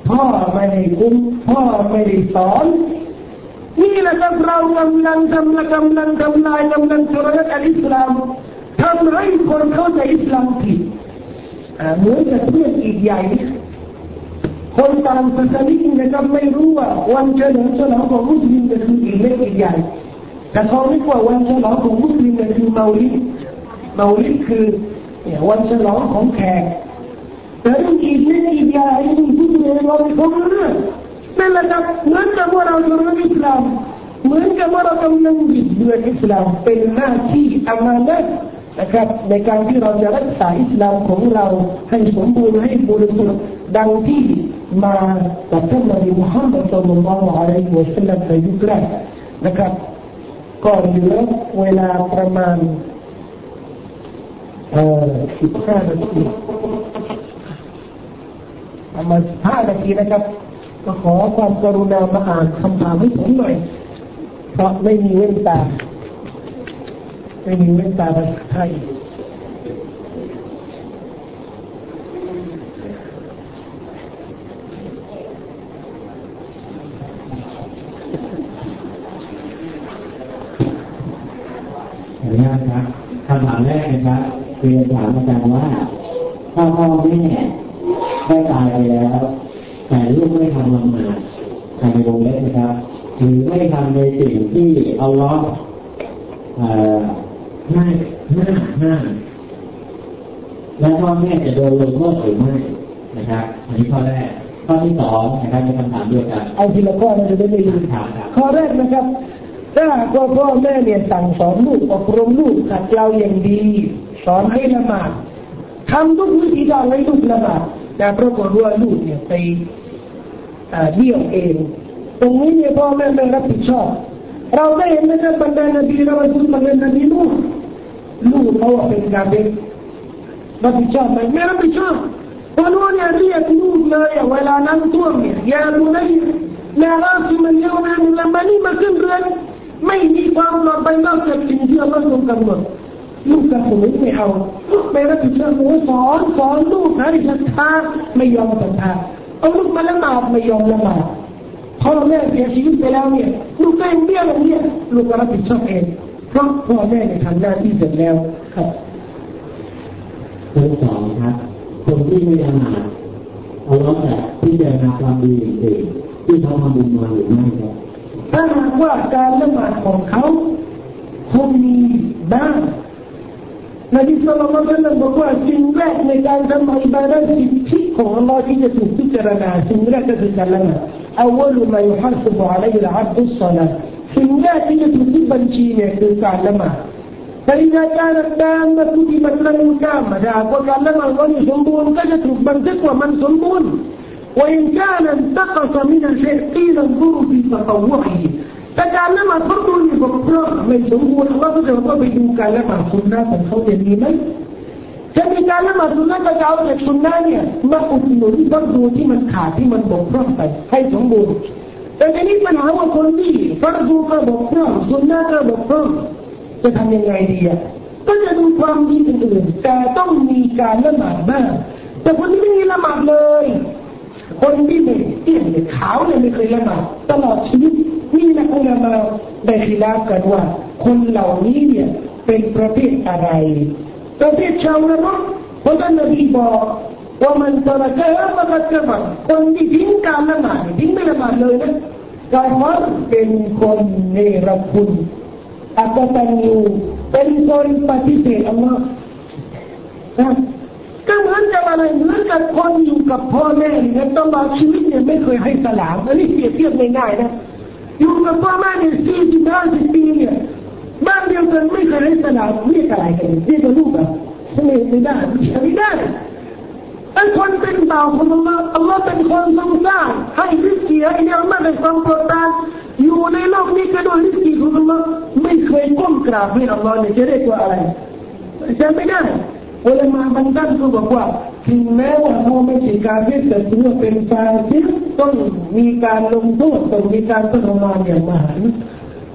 [SPEAKER 1] พ่อไม่ได้คุมพ่อไม่ได้สอน นี่แหละครับเรากำลังกำลังกำลังทำลายกำลังทรยศอัลอิสลามทำให้คนเข้าใจอิสลามผิดเหมือนกับเรื่องอีกใหญ่คนต่างศาสนานะครับไม่รู้ว่าวันเฉลิมฉลองของมุสลิมจะคืออีกเล็กอีกใหญ่แต่เขาเรียกว่าวันฉลองของมุสลิมจะคือเมาลิดเมาลิดคือเนี่ยวันฉลองของแขกแต่เรื่องอีกเล็กอีกใหญ่ที่มุสลิมเราไม่รู้เรื่อง นั่นแหละครับเหมือนกับว่าเราทำอิสลามเหมือนกับว่าเรากำลังบิดเบือนอิสลามเป็นหน้าที่อามานะนะครับในการที่เราจะรักษาอิสลามของเราให้สมบูรณ์ให้บริสุทธิ์ดังที่มาจากท่านนบีมุฮัมมัดสุลลัลลอฮุอะลัยฮิวะสัลลัมในยุคแรกนะครับก็เหลือเวลาประมาณเอ่อสิบห้านาทีประมาณห้านาทีนะครับ ก็ขอความกรุณามาอ่านคำถามให้ผมหน่อย เพราะไม่มีเว้นตา ไม่มีเว้นตาภาษาไทย
[SPEAKER 2] ขออนุญาตครับคำถามแรกนะครับเรียนถามอาจารย์ว่า ถ้าพ่อแม่ได้ตายไปแล้ว แต่ลูกไม่ทำละหมาดทำในวงเล็บนะครับหรือไม่ทำในสิ่งที่เอาล้อห้าห้าห้าแล้วพ่อแม่จะโดนลงโทษหรือไม่นะครับอันนี้ข้อแรกข้อที่สองนะครับเป็นคำถามเดียวกัน
[SPEAKER 1] เอาทีละข้อเราจะได้ไม่ลืม
[SPEAKER 2] ถามครับ
[SPEAKER 1] ข้อแรกนะครับ ถ้าพ่อพ่อแม่เนี่ยสั่งสอนลูกอบรมลูกขัดเกลาอย่างดี สอนให้ละหมาดทำทุกวิธีทางให้ลูกละหมาดแต่ปรากฏว่าลูกเนี่ยไป เดี่ยวเอง ตรงนี้เนี่ยพ่อแม่ไม่รับผิดชอบ เราได้เห็นนะครับบรรดานบีเราสุลบรรดานบีลูกลูกเขาเป็นกาเบรับผิดชอบไหมไม่รับผิดชอบพอรู้เนี่ยเรียกลูกเลยเวลานั่งท่วมเนี่ยอย่าดูนะแม่ราที่มันเยอะนะมันนี่มาขึ้นเรือนไม่มีความปลอดภัยนอกจากสิ่งที่เราต้องกำหนดลูกกับผมไม่เอาไม่รับผิดชอบสอนสอนลูกให้ศรันทธาไม่ยอมศรัทธา เอาลูกมาละหมาดไม่ยอมละหมาดพ่อแม่เสียชีวิตไปแล้วเนี่ยลูกก็ยังเบี้ยแบบนี้ลูกก็รับผิดชอบเองเพราะพ่อแม่เนี่ยทำหน้าที่เสร็จแล้วครับ
[SPEAKER 2] ข้อสองครับคนที่ไม่ละหมาดเอาล้อแต่ที่เจนาความดีอื่นที่เขาทำบุญมาหรือไม่ครับ
[SPEAKER 1] ถ้าหากว่าการละหมาดของเขาคงมีบ้าง นบีสุลต่านบอกว่าสิ่งแรกในการทำอิบาดะสิทธิของอัลลอฮ์ที่จะถูกพิจารณาสิ่งแรกก็คือการละหมาด أول ما يحاسب عليه العبد الصلاة สิ่งแรกที่จะถูกคิดบัญชีเนี่ยคือการละหมาด فإذا كانت تامة كتبت له تامة ถ้าว่าการละหมาดก็มีสมบูรณ์ก็จะถูกบันทึกว่ามันสมบูรณ์ وإن كان انتقص من الشيء قيل انظروا في تطوعه แต่การละหมาดของตัวนี่บกพร่องไม่สมบูรณ์เราก็จะต้องไปดูการละหมาดสุนนะของเขาจะดีไหมจะมีการละหมาดสุนนะก็จะเอาจากสุนนะเนี่ยมาอุดหนุนบัตดูที่มันขาดที่มันบกพร่องไปให้สมบูรณ์แต่ทีนี้ปัญหาว่าคนที่ฟังดูก็บกพร่องสุนนะก็บกพร่องจะทำยังไงดีอะก็จะดูความดีอื่นแต่ต้องมีการละหมาดบ้างแต่คนที่ไม่มีละหมาดเลย คนที่ไม่เตี้ยเนี่ยขาวเนี่ยไม่เคยละหมาดตลอดชีวิต นี่นะอุลามาได้ขีลากันว่าคนเหล่านี้เนี่ยเป็นประเภทอะไร ประเภทชาวนรกเพราะท่านนบีบอกว่ามันตระเกะมันกระบัดคนที่ทิ้งการละหมาดทิ้งไม่ละหมาดเลยนะกาฟรเป็นคนเนรคุณอัตตันยูเป็นคนปฏิเสธอัลลอฮ์ก็เหมือนกับอะไรเหมือนกับคนอยู่กับพ่อแม่เนี่ยตลอดชีวิตเนี่ยไม่เคยให้สลามอันนี้เปรียบเทียบง่ายๆนะ อยู่กับพ่อแม่เนี่ยสี่สิบห้าสิบปีเนี่ยบ้านเดียวกันไม่เคยให้สลามเรียกอะไรกันเรียกลูกอะไม่ไม่ได้ไม่ได้ไอ้คนเป็นบ่าวของอัลลอฮ์อัลลอฮ์เป็นคนทรงสร้างให้ริสกีให้เนี่ยไม่ได้ความโปรดปรานอยู่ในโลกนี้ก็โดยริสกีของอัลลอฮ์ไม่เคยก้มกราบให้อัลลอฮ์เนี่ยจะเรียกว่าอะไรจะไม่ได้อุลามาบางท่านก็บอกว่า ถึงแม้ว่าเขาไม่ใช่การที่แต่ถือว่าเป็นการที่ต้องมีการลงโทษต้องมีการทรมานอย่างมหัน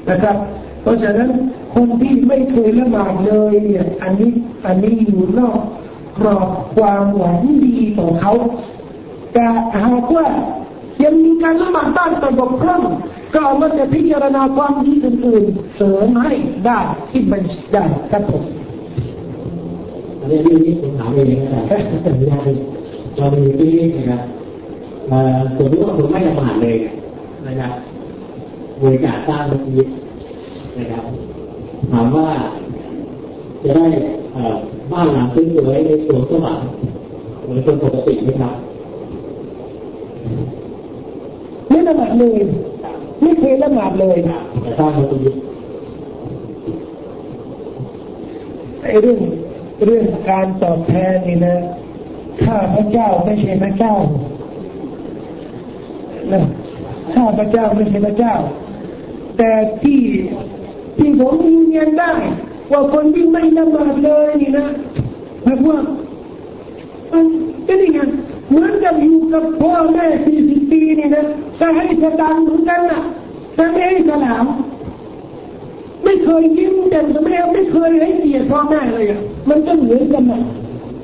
[SPEAKER 1] นะครับ เพราะฉะนั้นคนที่ไม่เคยละหมาดเลยเนี่ยอันนี้อันนี้อยู่นอกกรอบความหวังดีของเขาแต่หากว่ายังมีการละหมาดบ้างแต่บกพร่องก็เอามาจะพิจารณาความดีอื่นๆเสริมให้ได้ที่มันได้ครับผม
[SPEAKER 2] อันนี้เรื่องนี้ผมถามเองนะแต่สัญญาเรามีที่นะครับสมมติว่าคุณไม่ละหมาดเลยนะครับบริการสร้างมัสยิดนะครับ ถามว่าจะได้บ้านหลังสวยในสวนสวรรค์เหมือนคนปกติไหมครับ
[SPEAKER 1] ไม่ละหมาดเลยไม่เคยละหมาดเลย
[SPEAKER 2] แต่สร้างมัสยิด
[SPEAKER 1] ไอ้เรื่อง เรื่องการตอบแทนนี่นะข้าพระเจ้าไม่ใช่พระเจ้านะข้าพระเจ้าไม่ใช่พระเจ้า แต่ที่ที่ผมยืนยันได้ ว่าคนที่ไม่ละหมาดเลยนี่นะแบบว่ามันเป็นยังไงเหมือนกับอยู่กับพ่อแม่สี่สิบปีนี่นะจะให้สตางค์เหมือนกันนะจะไม่ให้สลาม ไม่เคยยิ้มแต่ไม่ไม่เคยให้เกียรติพ่อแม่เลยอะ มันก็เหมือนกันนะ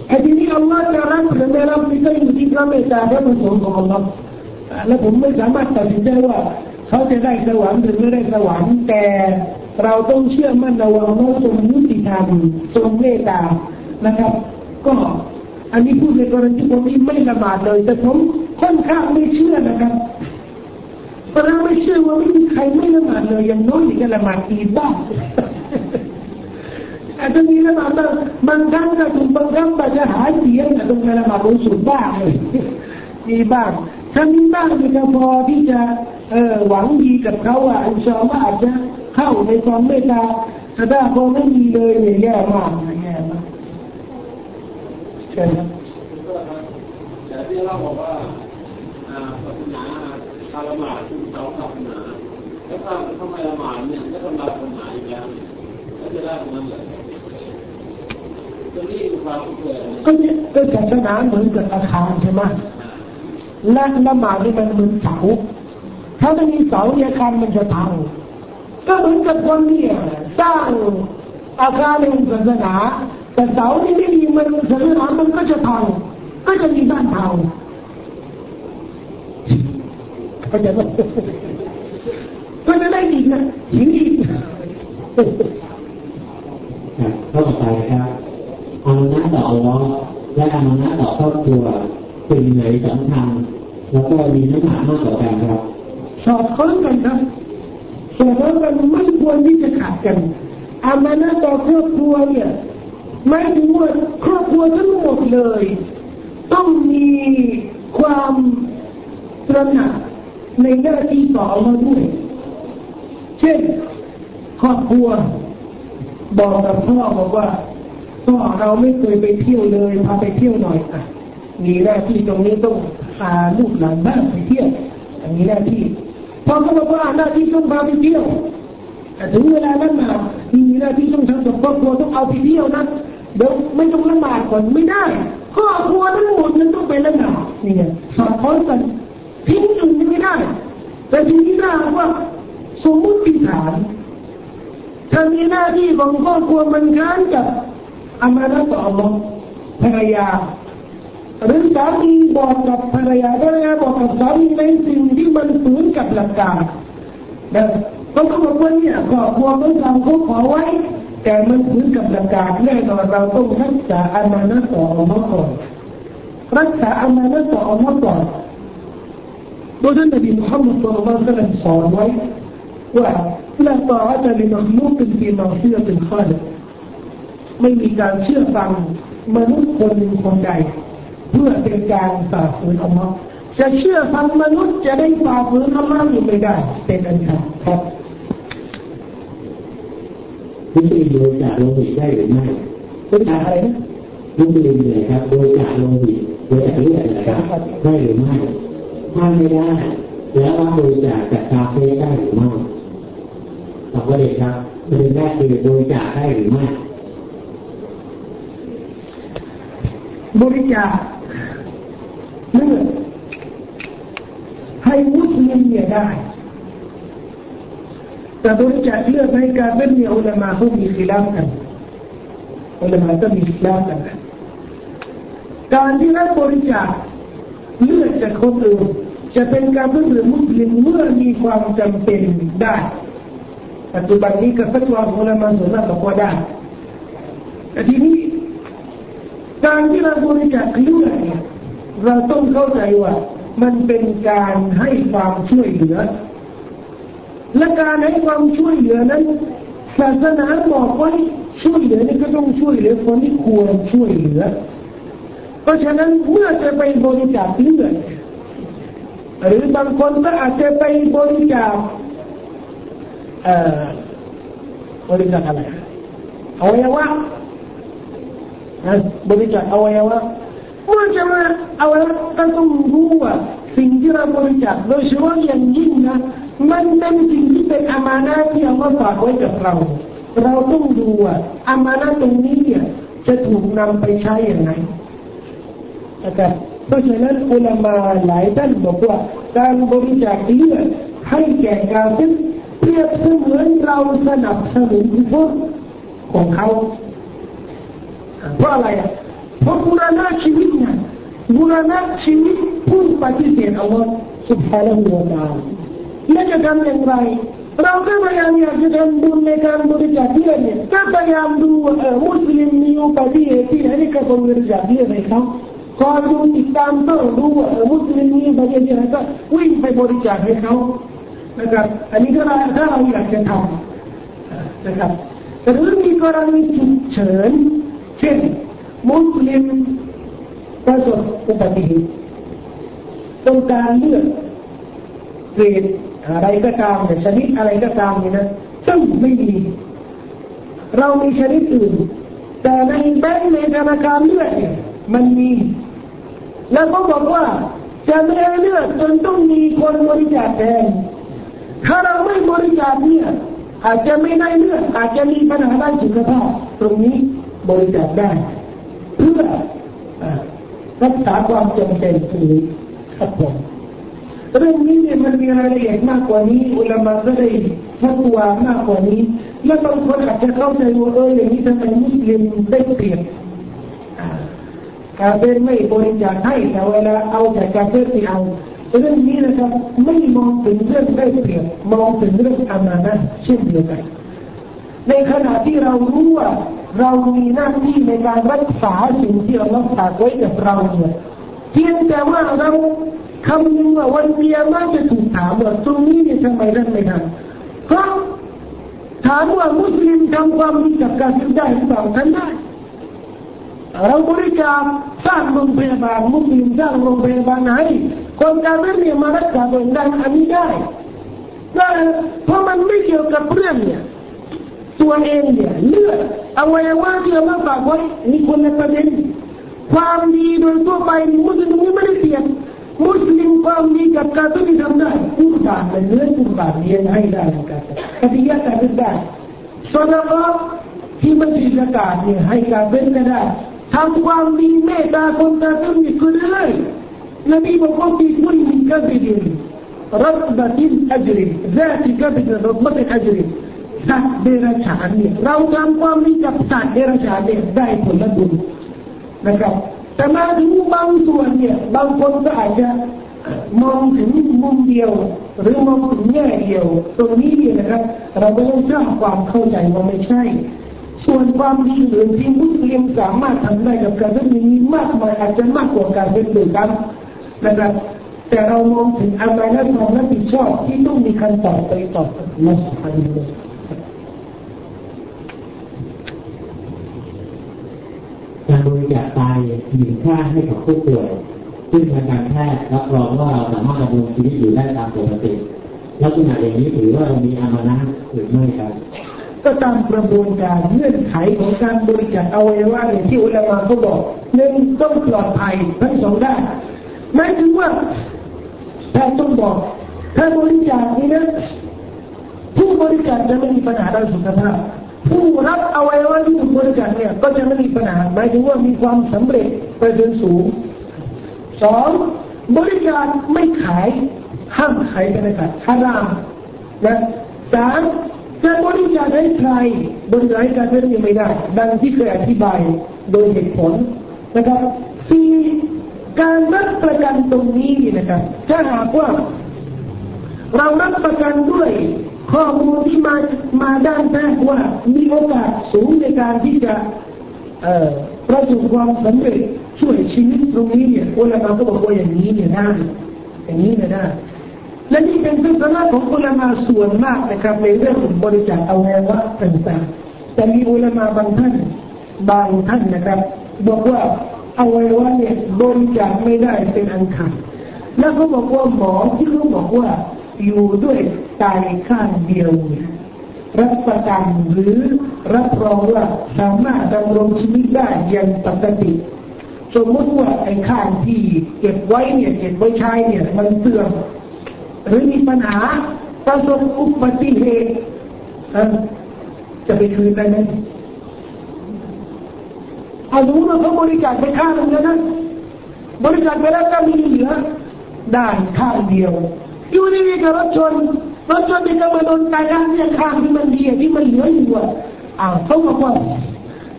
[SPEAKER 1] ไอ้ทีนี้อัลลอฮ์จะรักหรือไม่รักนี่ก็อยู่ที่พระเมตตาพระประสงค์ของอัลลอฮ์และผมไม่สามารถตัดสินใจว่า เขาจะได้สวรรค์หรือไม่ได้สวรรค์แต่เราต้องเชื่อมั่นในว่าอัลลอฮ์ทรงยุติธรรมทรงเมตตานะครับ ก็อันนี้พูดในกรณีที่ผมไม่ละหมาดเลย แต่ผมค่อนข้างไม่เชื่อนะครับเพราะเราไม่เชื่อว่าไม่มีใครไม่ละหมาดเลยอย่างน้อยก็ละหมาดอีบ้าง อาจจะมีละหมาดบางครั้งก็ถูกบางครั้งก็จะหาเสียงตรงละหมาดรู้สุดบ้างมีบ้างถ้ามีบ้างมีก็พอที่จะเออหวังดีกับเขาอะอินชาอัลลอฮ์อาจจะเข้าในความเมตตาแต่ถ้าพอไม่มีเลยเนี่ยแย่มากแย่มากเชิญครับแต่ที่เราบอกว่าศาสนาถ้าละหมาดคือเราศาสนาแล้วทำไมละหมาดเนี่ยก็ทำลายศาสนาอีกแล้ว ก็เนี่ยก็ศาสนาเหมือนกับอาคารใช่ไหมและละหมาดนี่มันเหมือนเสาถ้าไม่มีเสาเนี่ยอาคารมันจะพังก็เหมือนกับคนเนี่ยสร้างอาคารในศาสนาแต่เสาที่ไม่มีมันศาสนามันก็จะพังก็จะมีบ้านพังก็จะก็จะได้อีนะถึง อีก
[SPEAKER 2] ข้อต่อไปครับอะไรมานะต่อร้องและอามานะต่อครอบครัวเป็นไหนสำคัญแล้วก็มีน้ำหนักมากกว่ากันครับ
[SPEAKER 1] สอดคล้องกันครับสอดคล้องกันไม่ควรที่จะขาดกันอามานะต่อครอบครัวเนี่ยไม่ถึงว่าครอบครัวทั้งหมดเลย ต้องมีความตระหนักในหน้าที่ต่อมาด้วย เช่น ครอบครัว บอกกับพ่อบอกว่าพ่อเราไม่เคยไปเที่ยวเลยพาไปเที่ยวหน่อยอะมีหน้าที่ตรงนี้ต้องพาลูกหลานบ้านไปเที่ยวอันนี้หน้าที่พ่อก็บอกว่าหน้าที่ต้องพาไปเที่ยวแต่ถึงเวลานั้นมามีหน้าที่ต้องทำกับครอบครัวต้องเอาไปเที่ยวนะเดี๋ยวไม่ต้องละหมาดก่อนไม่ได้ครอบครัวทั้งหมดนั้นต้องไปละหมาดนี่ไงสอดคล้องกันทิ้งอื่นไม่ได้แต่ทีนี้ถ้าว่าสมมติฐาน ถ้ามีหน้าที่ของครอบครัวมันค้านกับอามานะต่ออัลลอฮ์ภรรยาหรือสามีบอกกับภรรยาภรรยาบอกกับสามีในสิ่งที่มันฝืนกับหลักการนะเขาบอกว่าเนี่ยครอบครัวของเราเขาขอไว้ แต่มันฝืนกับหลักการแน่นอนเราต้องรักษาอามานะต่ออัลลอฮ์ก่อนรักษาอามานะต่ออัลลอฮ์ก่อนโดยท่านนบีมุฮัมมัดสุลลัลลอฮุอะลัยฮิสอนไว้ ว่าลาต่อจะลิมักลูกเป็นฟีมาเชื่อเป็นข้อเไม่มีการเชื่อฟังมนุษย์คนหนึ่งคนใดเพื่อเป็นการฝ่าฝืนอัลลอฮ์จะเชื่อฟังมนุษย์จะได้ฝ่าฝืนอัลลอฮ์อยู่ไม่ได้เป็นอันขาดครับ
[SPEAKER 2] มุสลิมโดยจากโลหิตได้หรือไม่
[SPEAKER 1] บริจาคอะไรนะ
[SPEAKER 2] มุสลิมเนี่ยครับโดยจากโลหิตโดยจากเลือดนะครับได้หรือไม่ถ้าไม่ได้แล้วว่าโดยจากจากคาเฟ่ได้หรือไม่ ตอบว่าเด็กครับประเด็นแรกคือโดยจากได้หรือไม่
[SPEAKER 1] บริจาคเลือดให้มุสลิมเนี่ยได้แต่บริจาคเลือดให้การเป็นเนี่ยอุลามาเขามีขีลาฟกันอุลามาก็มีขีลาฟกันการที่รับบริจาคเลือดจากคนอื่นจะเป็นการเพื่อมุสลิมเมื่อมีความจำเป็นได้ ปัจจุบันนี้กับฟัตวาของอุลามาส่วนมากบอกว่าได้แต่ทีนี้การที่เราบริจาคเลือดเนี่ยเราต้องเข้าใจว่ามันเป็นการให้ความช่วยเหลือ และการให้ความช่วยเหลือนั้นศาสนาบอกว่าช่วยเหลือนี่ก็ต้องช่วยเหลือคนที่ควรช่วยเหลือ เพราะฉะนั้นเมื่อจะไปบริจาคเลือดหรือบางคนก็อาจจะไปบริจาค เอ่อบริจาคอะไรอวัยวะบริจาคอวัยวะเมื่อจะมาอวัยวะก็ต้องรู้ว่าสิ่งที่เราบริจาคโดยเฉพาะอย่างยิ่งนะมันเป็นสิ่งที่เป็นอามานะที่เอามาฝากไว้กับเรา เราต้องดูว่าอามานะตรงนี้เนี่ยจะถูกนำไปใช้อย่างไรนะครับเพราะฉะนั้นอุลามาหลายท่านบอกว่าการบริจาคเลือดให้แก่กาเฟร เปรียบเสมือนเราสนับสนุนพวกของเขาเพราะอะไรอ่ะเพราะบุรณะชีวิตเนี่ยบุรณะชีวิตผู้ปฏิเสธอัลลอฮ์ سبحانه และ تعالى และจะทำอย่างไรเราก็พยายามอยากจะทำบุญในการบริจาคเลือดเนี่ยก็พยายามดูเออมุสลิมมีอุปธิเหตุที่ไหนที่จะบริจาคเลือดให้เขาคอยดูติดตามต้องดูว่าเออมุสลิมมีอุปธิเหตุที่ไหนก็วิ่งไปบริจาคให้เขา นะครับ อันนี้ก็ถ้าเราอยากจะทำนะครับแต่เรื่องมีกรณีฉุกเฉินเช่นมุสลิมประสบอุบัติเหตุต้องการเลือกเกรดอะไรก็ตามเนี่ยชนิดอะไรก็ตามเนี่ยนะซึ่งไม่มี เรามีชนิดอื่น แต่ในแบงค์ในธนาคารเลือดเนี่ยมันมี แล้วก็บอกว่าจะไม่ได้เลือดจนต้องมีคนบริจาคแทน ถ้าเราไม่บริจาคเนี่ยอาจจะไม่ได้เลือดอาจจะมีปัญหาด้านสุขภาพตรงนี้บริจาคได้ เพื่อรักษาความจำเป็นตรงนี้ครับผมเรื่องนี้เนี่ยมันมีรายละเอียดมากกว่านี้อุลามาก็ได้ฟัตวามากกว่านี้ และบางคนอาจจะเข้าใจว่าเอออย่างนี้ทำไมมุสลิมได้เปรียบการเป็นไม่บริจาคให้แต่เวลาเอาแต่การเพื่ที่เอา เรื่องนี้นะครับไม่มองถึงเรื่องได้เปรียบมองถึงเรื่องอามานะเช่นเดียวกัน ในขณะที่เรารู้ว่าเรามีหน้าที่ในการรักษาสิ่งที่เรารักษาไว้กับเราเนี่ยเพียงแต่ว่าเราคำนึงว่าวันเดียวน่าจะถูกถามว่าตรงนี้เนี่ยทำไมท่านไม่ทำเพราะถามว่ามุสลิมทำความดีกับการได้หรือเปล่าท่านได้ เราบริจาคสร้างโรงพยาบาลมุสลิมสร้างโรงพยาบาลให้คนการเรียนมารักษาตัวเองได้อันนี้ได้ได้เพราะมันไม่เกี่ยวกับเรื่องเนี่ยตัวเองเนี่ยเลือดอวัยวะที่เราฝากไว้มีคนในประเด็นความดีโดยทั่วไปมุสลิมนี่ไม่ได้เปลี่ยนมุสลิมความดีกับการที่ทำได้ทุกบาเป็นเรื่องทุกบาเรียนให้ได้กันคดียาการได้สนามที่มันดีสกาดเนี่ยให้การเป็นก็ได้ ทำความดีเมตตาคนตาเพื่อนนี่คืออะมีบอกว่าที่มุ่งมินกับดิรับบัตินอัจริญาติกับดินรับบัตินอัจริสัตว์เดรัจฉานเนี่ยเราทำความดีกับสัตว์เดรัจฉานได้ผลบุญนะครับแต่มาถึบางส่วนเนี่ยบางคนก็อาจจะมองถึงมุมเดียว หรือมองถึงแง่เดียว ตรงนี้เนี่ยนะครับ เราต้องสร้างความเข้าใจว่าไม่ใช่ ส่วนความดีอื่นที่มุสลิมสามารถทำได้กับการเป็นมีมากมายอาจจะมากกว่าการเป็นด้วยกันนะครับแต่เรามองถึงอามานะความรับผิดชอบที่ต้องมีคำตอบไปตอบกับนักสุภาพ
[SPEAKER 2] การบริจาคไตหนึ่งค่าให้กับผู้ป่วยซึ่งทางการแพทย์รับรองว่าเราสามารถดำรงชีวิตอยู่ได้ตามปกติลักษณะอย่างนี้ถือว่าเรามีอามานะหรือไม่ครับ
[SPEAKER 1] ก็ตามกระบวนการเงื่อนไขของการบริจาคอวัยวะที่อุลามาเขาบอกหนึ่งต้องปลอดภัยทั้งสองด้านหมายถึงว่าแพทย์ต้องบอก ถ้าบริจาคนี้นะผู้บริจาคจะไม่มีปัญหาด้านสุขภาพผู้รับอวัยวะที่ถูกบริจาคเนี่ยก็จะไม่มีปัญหาหมายถึงว่ามีความสำเร็จไปจนสูงสองบริจาคไม่ขายห้ามขายกันนะครับฮารามนะสาม จะบริจาคให้ใครบริจาคให้การเรื่องไม่ได้ ดังที่เคยอธิบายโดยเหตุผลนะครับสี่การรับประกันตรงนี้นะครับถ้าหากว่า เรารับประกันด้วย ข้อมูลที่มามาด้านแพทย์ว่า มีโอกาสสูงในการที่จะประสบความสำเร็จช่วยชีวิตตรงนี้เนี่ยอุลามาก็บอกว่าอย่างนี้เนี่ยได้อย่างนี้เนี่ยได้ และนี่เป็นทัศนะของอุลามาส่วนมากนะครับในเรื่องบริจาคอวัยวะต่างๆแต่มีอุลามาบางท่านบางท่านนะครับ บอกว่าอวัยวะเนี่ยบริจาคไม่ได้เป็นอันขาดแล้วเขาบอกว่าหมอที่เขาบอกว่าอยู่ด้วยกายข้างเดียวรับประกันหรือรับรองว่าสามารถดำรงชีวิตได้อย่างปกติสมมติว่าไอ้ข้างที่เก็บไว้เนี่ยเก็บไว้ใช้เนี่ยมันเสื่อม หรือมีปัญหาประสบอุบัติเหตุจะไปคืนได้ไหมเอารู้ว่าเขาบริจาคไปข้างนึงนะบริจาคไปแล้วก็มีเหลือด้านข้างเดียว อยู่ดีๆกับรถชนรถชนที่ก็มาโดนตายแล้วเนี่ยข้างที่มันดีที่มันเหลืออยู่อะอ้าวเขาบอกว่า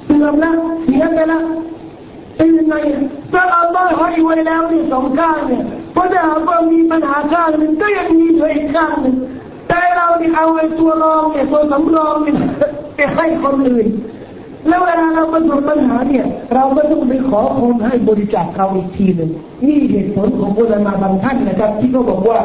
[SPEAKER 1] เสื่อมแล้วเสียไปแล้วเป็นยังไงพระอัลลอฮ์ให้ไว้แล้วนี่สองข้างเนี่ย เพราะถ้าหากว่ามีปัญหาข้างหนึ่งก็ยังมีเหลืออีกข้างหนึ่งแต่เราเนี่ยเอาไอ้ตัวรองเนี่ยตัวสำรองเนี่ยไปให้คนอื่นแล้วเวลาเราประสบปัญหาเนี่ยเราก็ต้องไปขอคนให้บริจาคเราอีกทีหนึ่งนี่เหตุผลของอุลามาบางท่านนะครับ ที่เขาบอกว่า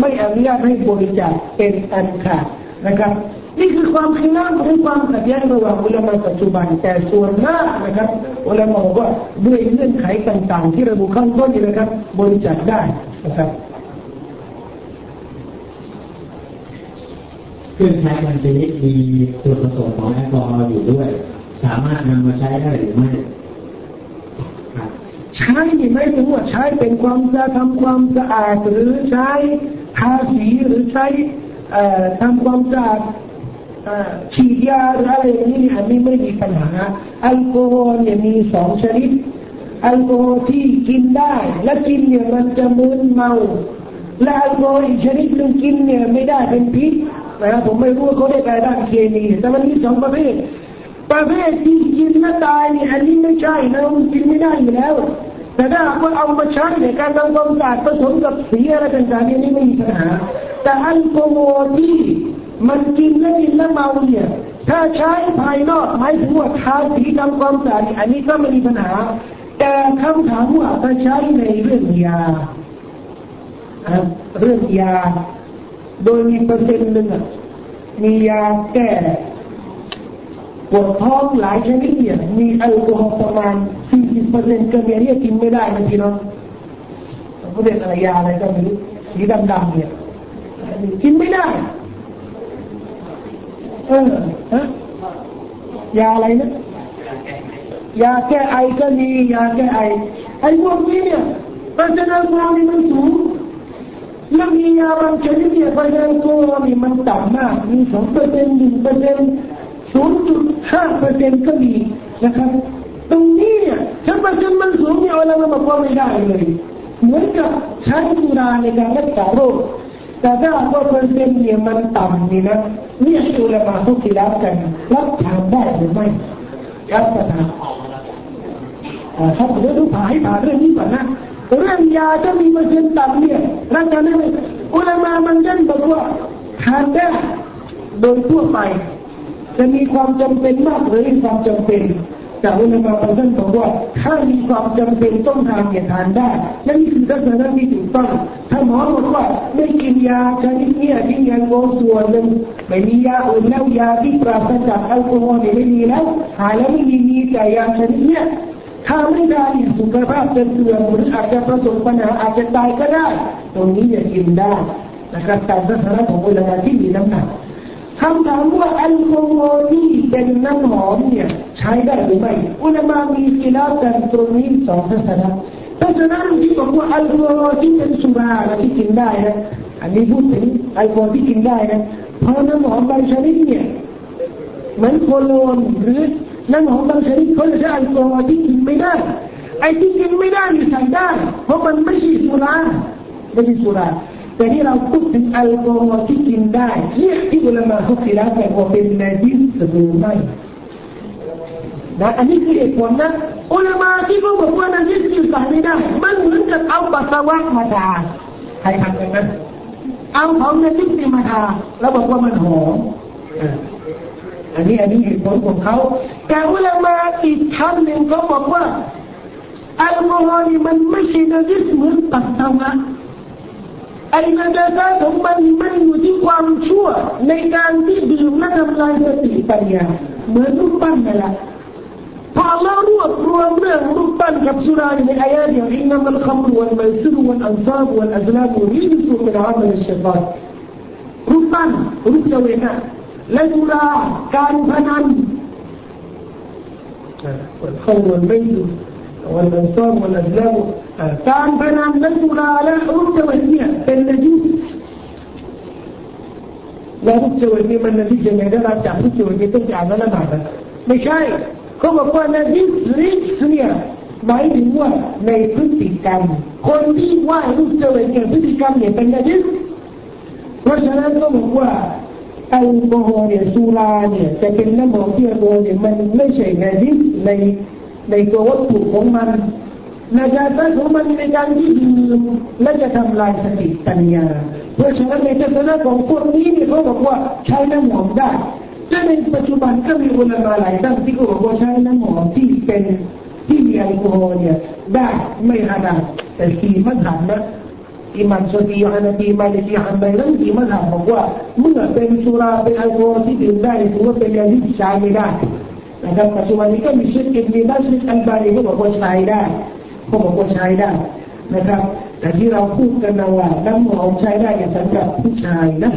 [SPEAKER 1] ไม่อนุญาตให้บริจาคเป็นอันขาดนะครับ นี่คือความขี้น้ำหรือความขัดแย้งระหว่างอุลามาปัจจุบันแต่ส่วนมากนะครับอุลามาบอกว่าด้วยเงื่อนไขต่างๆ ที่ระบุข้างต้นนี่นะครับบริจาคได้นะครับ
[SPEAKER 2] เครื่องใช้บรรจุมีส่วนผสมของแอลกอฮอล์อยู่ด้วย สามารถนำมาใช้ได้หรือไม่ใช้
[SPEAKER 1] ไม่ถึงว่าใช้เป็นความจะทำความสะอาดหรือใช้ทาสีหรือใช้ทำความสะอาด ฉีดยาหรือะไรนี้อันนี้ไม่มีปัญหาแอลกอฮอล์เนี่ยมีสองชนิดแอลกอฮอล์ที่กินได้ และกินเนี่ยมันจะมึนเมาและแอลกอฮอล์อีกชนิดหนึ่งกินเนี่ยไม่ได้เป็นพิษนะครับผมไม่รู้ว่าเขาได้ไปด้านเคมีแต่มันมีสองประเภทประเภทที่กินแล้วตายนี่อันนี้ไม่ใช่นะมันกินไม่ได้อยู่แล้ว แต่ถ้าว่าเอามาใช้ในการทำความสะอาดผสมกับสีอะไรต่างๆนี่ไม่มีปัญหาแต่แอลกอฮอล์ที่ มันกินแล้วกินแล้วเมาเนี่ยถ้าใช้ภายนอกหมายถึงว่าทาสีทำความสะอาดอันนี้ก็ไม่มีปัญหา แต่คำถามว่าถ้าใช้ในเรื่องยาเรื่องยา โดยมีเปอร์เซ็นต์หนึ่งมียาแก้ปวดท้องหลายชนิดเนี่ยมีแอลกอฮอล์ประมาณ 40เปอร์เซ็นต์ก็มีเนี่ยกินไม่ได้นะพี่น้องเขาเรียกอะไรยาอะไรก็ไม่รู้สีดำๆเนี่ยกินไม่ได้ เออฮะยาอะไรนะยาแก้ไอก็มียาแก้ไอไอพวกนี้เนี่ยเปอร์เซ็นต์แอลกนี่มันสูงแล้วมียาบางชนิดเนี่ยเปอร์เซ็นต์แอลกอฮอล์นี่มันต่ำมากมีสองเปอร์เซ็นต์หนึ่งเปอร์เซ็นต์ศูนย์จุดห้าเปอร์เซ็นต์ก็มีนะครับ ตรงนี้เนี่ยถ้าเปอร์เซ็นต์มันสูงเนี่ยเราบอกว่าไม่ได้เลย เหมือนกับใช้สุราในการรักษาโรค แต่ถ้าว่าเปอร์เซ็นต์เนี่ยมันต่ำนี่นะนี่อุลามาทุกทีรับกันรับทานได้หรือไม่รับประทานครับเดี๋ยวดูผ่าให้ผ่าเรื่องนี้ก่อนนะเรื่องยาจะมีเปอร์เซ็นต์ต่ำเนี่ยรักษาได้อุลามามันยันบอกว่าทานได้โดยทั่วไปจะมีความจำเป็นมากหรือความจำเป็น แต่อุลามะบางท่านบอกว่าถ้ามีความจำเป็นต้องทานเนี่ยทานได้และนี่คือทัศนะที่ถูกต้องถ้าหมอบอกว่าไม่กินยาชนิดนี้กินยาโกส่วนหนึ่งไม่มียาอื่นแล้วยาที่ปราศจากแอลกอฮอล์เนี่ยไม่มีแล้วหายแล้วไม่มีมีแต่ยาชนิดนี้ถ้าไม่ได้สุขภาพจะเสื่อมหรืออาจจะประสบปัญหาอาจจะตายก็ได้ ตรงนี้จะกินได้นะครับตามทัศนะของอุลามะที่มีน้ำหนัก คำถามว่าแอลกอฮอล์ที่เป็นน้ำหอมเนี่ยใช้ได้หรือไม่อุลามามีกีฬากันตรงนี้สองทัศนะทัศนะที่บอกว่าแอลกอฮอล์ที่เป็นสุราที่กินได้นะอันนี้พูดถึงแอลกอฮอล์ที่กินได้นะเพราะน้ำหอมบางชนิดเนี่ยเหมือนโคโลนหรือน้ำหอมบางชนิดเขาจะใช้แอลกอฮอล์ที่กินไม่ได้ไอ้ที่กินไม่ได้นี่ใส่ได้เพราะมันไม่ใช่สุราไม่ใช่สุรา แต่ที่เราพูดถึงแอลกอฮอล์ที่กินได้เนี่ยที่อุลามะเขาคิดแล้วแต่ว่าเป็นนาจิสหรือไม่นะอันนี้คือเหตุผลนะอุลามะที่เขาบอกว่านาจิสอยู่ใส่ไม่ได้มันเหมือนกับเอาปัสสาวะมาทาใครทำกันนะเอาของนาจิสมาทาแล้วบอกว่ามันหอมอันนี้อันนี้เหตุผลของเขาแต่อุลามะอีกท่านหนึ่งเขาบอกว่าแอลกอฮอล์นี่มันไม่ใช่นาจิสเหมือนปัสสาวะ ไอ้นาจาซาของมันมันอยู่ที่ความชั่ว ในการที่ดื่มและทำลายสติปัญญาเหมือนรูปปั้นนั่นแหละพอเรารวบรวมเรื่องรูปปั้นกับสุราในอายะเดียวอินนัมัลคัมรุวันไมซิรวันอันซาบวันอัลลามุริจสุมินอามัลชัยตานรูปปั้นรูปเจวินะและสุราการพนันเขาวันไม่ดู والأنصار والأزلام การพนันและสุราและรูปเจวิตเนี่ยเป็นนจิสแล้วรูปเจวิตนี่มันนจิสยังไงได้รับจากรูปเจวิตนี่ต้องจากนั้นละหมาดไม่ใช่เขาบอกว่านจิสริสเนี่ยหมายถึงว่าในพฤติกรรมคนที่ไหว้รูปเจวิตเนี่ยพฤติกรรมเนี่ยเป็นนจิสเพราะฉะนั้นก็บอกว่าแอลกอฮอล์เนี่ยสุราเนี่ยจะเป็นน้ำหอมที่แอลกอฮอล์เนี่ยมันไม่ใช่นจิสใน ในตัววัตถุของมันนาจาตของมันในการที่ดื่มและจะทำลายสติปัญญา เพราะฉะนั้นในทัศนะของพวกนี้เนี่ยเขาบอกว่าใช้น้ำหอมได้และในปัจจุบันก็มีอุลามะหลายท่านที่เขาบอกว่าใช้น้ำหอมที่เป็นที่มีแอลกอฮอล์เนี่ยได้ไม่ฮานาแต่สี่มัธยมนะอิมามซดีฮานาบีมาเลกีฮันไบทั้งสี่มัธยมบอกว่าเมื่อเป็นสุราเป็นแอลกอฮอล์ที่ดื่มได้ถือว่าเป็นยาที่ใช้ไม่ได้ นะครับปัจจุบันนี้ก็มีช็คอินมีบ้านช็คอันบารีก็บอกว่าใช้ได้เขาบอกว่าใช้ได้นะครับ แต่ที่เราพูดกันนะว่าน้ำหอมใช้ได้สำหรับผู้ชายนะ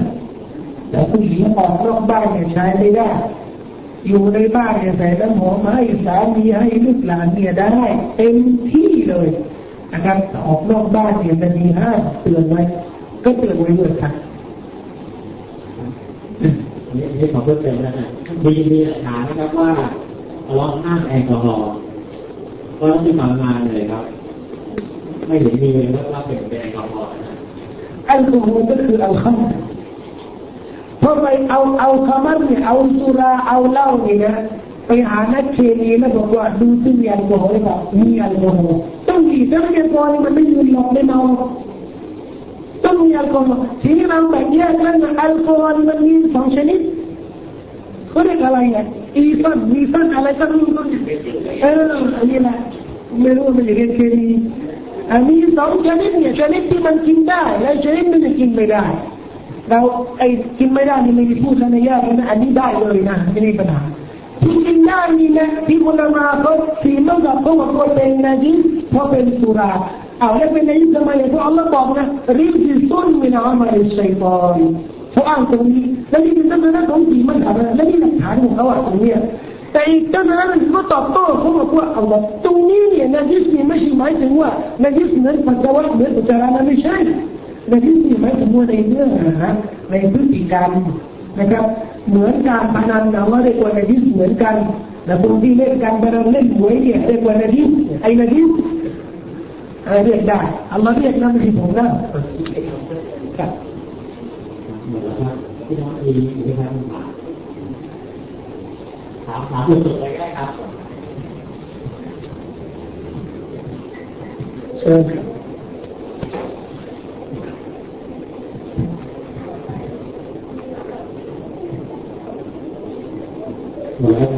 [SPEAKER 1] แต่ผู้หญิงออกนอกบ้านเนี่ยใช้ไม่ได้ อยู่ในบ้านเนี่ยใส่น้ำหอมให้สามีให้ลูกหลานเนี่ยได้เต็มที่เลยนะครับออกนอกบ้านเนี่ยมันมีห้ามเตือนไว้ ก็เตือนไว้ด้วยครับ
[SPEAKER 2] นี่ขอเพิ่มเติมนะฮะมีมีหลักฐานนะครับว่าเราห้ามแอลกอฮอล์ก็ที่มางานเลยครับ ไม่เห็นมีเลยว่าเป็นแอลกอฮอล์
[SPEAKER 1] แอลกอฮอล์ก็คือเอาข้ามเพราะไปเอาเอาคามันเนี่ยเอาสุราเอาเหล้าเนี่ยนะไปหานักเคมีแล้วบอกว่าดูที่มีแอลกอฮอล์หรือเปล่ามีแอลกอฮอล์ต้องมีถ้าไม่แอลกอฮอล์มันไม่ยืนหลอกไม่เมา ต้องมีแอลกอฮอล์ทีนี้เราแบ่งแยกกันแอลกอฮอล์มันมีสองชนิดเขาเรียกอะไรไงอีฟันมีฟันอะไรก็ไม่รู้เอออันนี้แหละไม่รู้มันจะเรียนเคมีอันนี้สองชนิดเนี่ยชนิดที่มันกินได้และชนิดที่มันกินไม่ได้ เราไอ้กินไม่ได้นี่ไม่ได้พูดในแง่นะอันนี้ได้เลยนะไม่มีปัญหาที่กินได้นี่นะที่อุลมาเขาสีมันกับเขาบอกว่าเป็นนาจิเพราะเป็นสุรา เอาแล้วเป็นนาจิทำไมเพราะอัลลอฮ์บอกนะริซิซุนมินอามัลชัยตอนเขาอ้างตรงนี้แล้วนี่เป็นต้นนั้นของสีมันอะไรแล้วนี่หลักฐานของเขาอะตรงนี้แต่อีกต้นนั้นก็ตอบโต้เขาบอกว่าอัลลอฮ์ตรงนี้เนี่ยนาจินี่ไม่ใช่หมายถึงว่านาจิเหมือนปัสสาวะเหมือนอุจจาระไม่ใช่นาจินี่หมายถึงว่าในเรื่องนะในพฤติกรรมนะครับ เหมือนการพนันนะว่าเรียกว่านาจิเหมือนกันแต่คนที่เล่นการพนันเล่นหวยเนี่ยเรียกว่านาจิไอ้นาจิ เรียกได้อัลลอฮ์เรียกนั่นไม่ใช่ผมนะครับ
[SPEAKER 2] หมดแล้วครับพี่น้องมีมีครับถามถามสุดๆเลยก็ได้ครับ
[SPEAKER 1] เชิญครับ
[SPEAKER 2] หมดแล้ว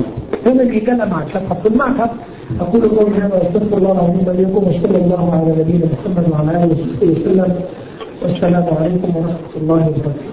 [SPEAKER 1] ถ้าไม่มีก็ละหมาดครับขอบคุณมากครับ أقول قولي هذا وأستغفر الله العظيم لكم وصلى الله على نبينا محمد وعلى آله وصحبه وسلم. والسلام عليكم ورحمة الله وبركاته.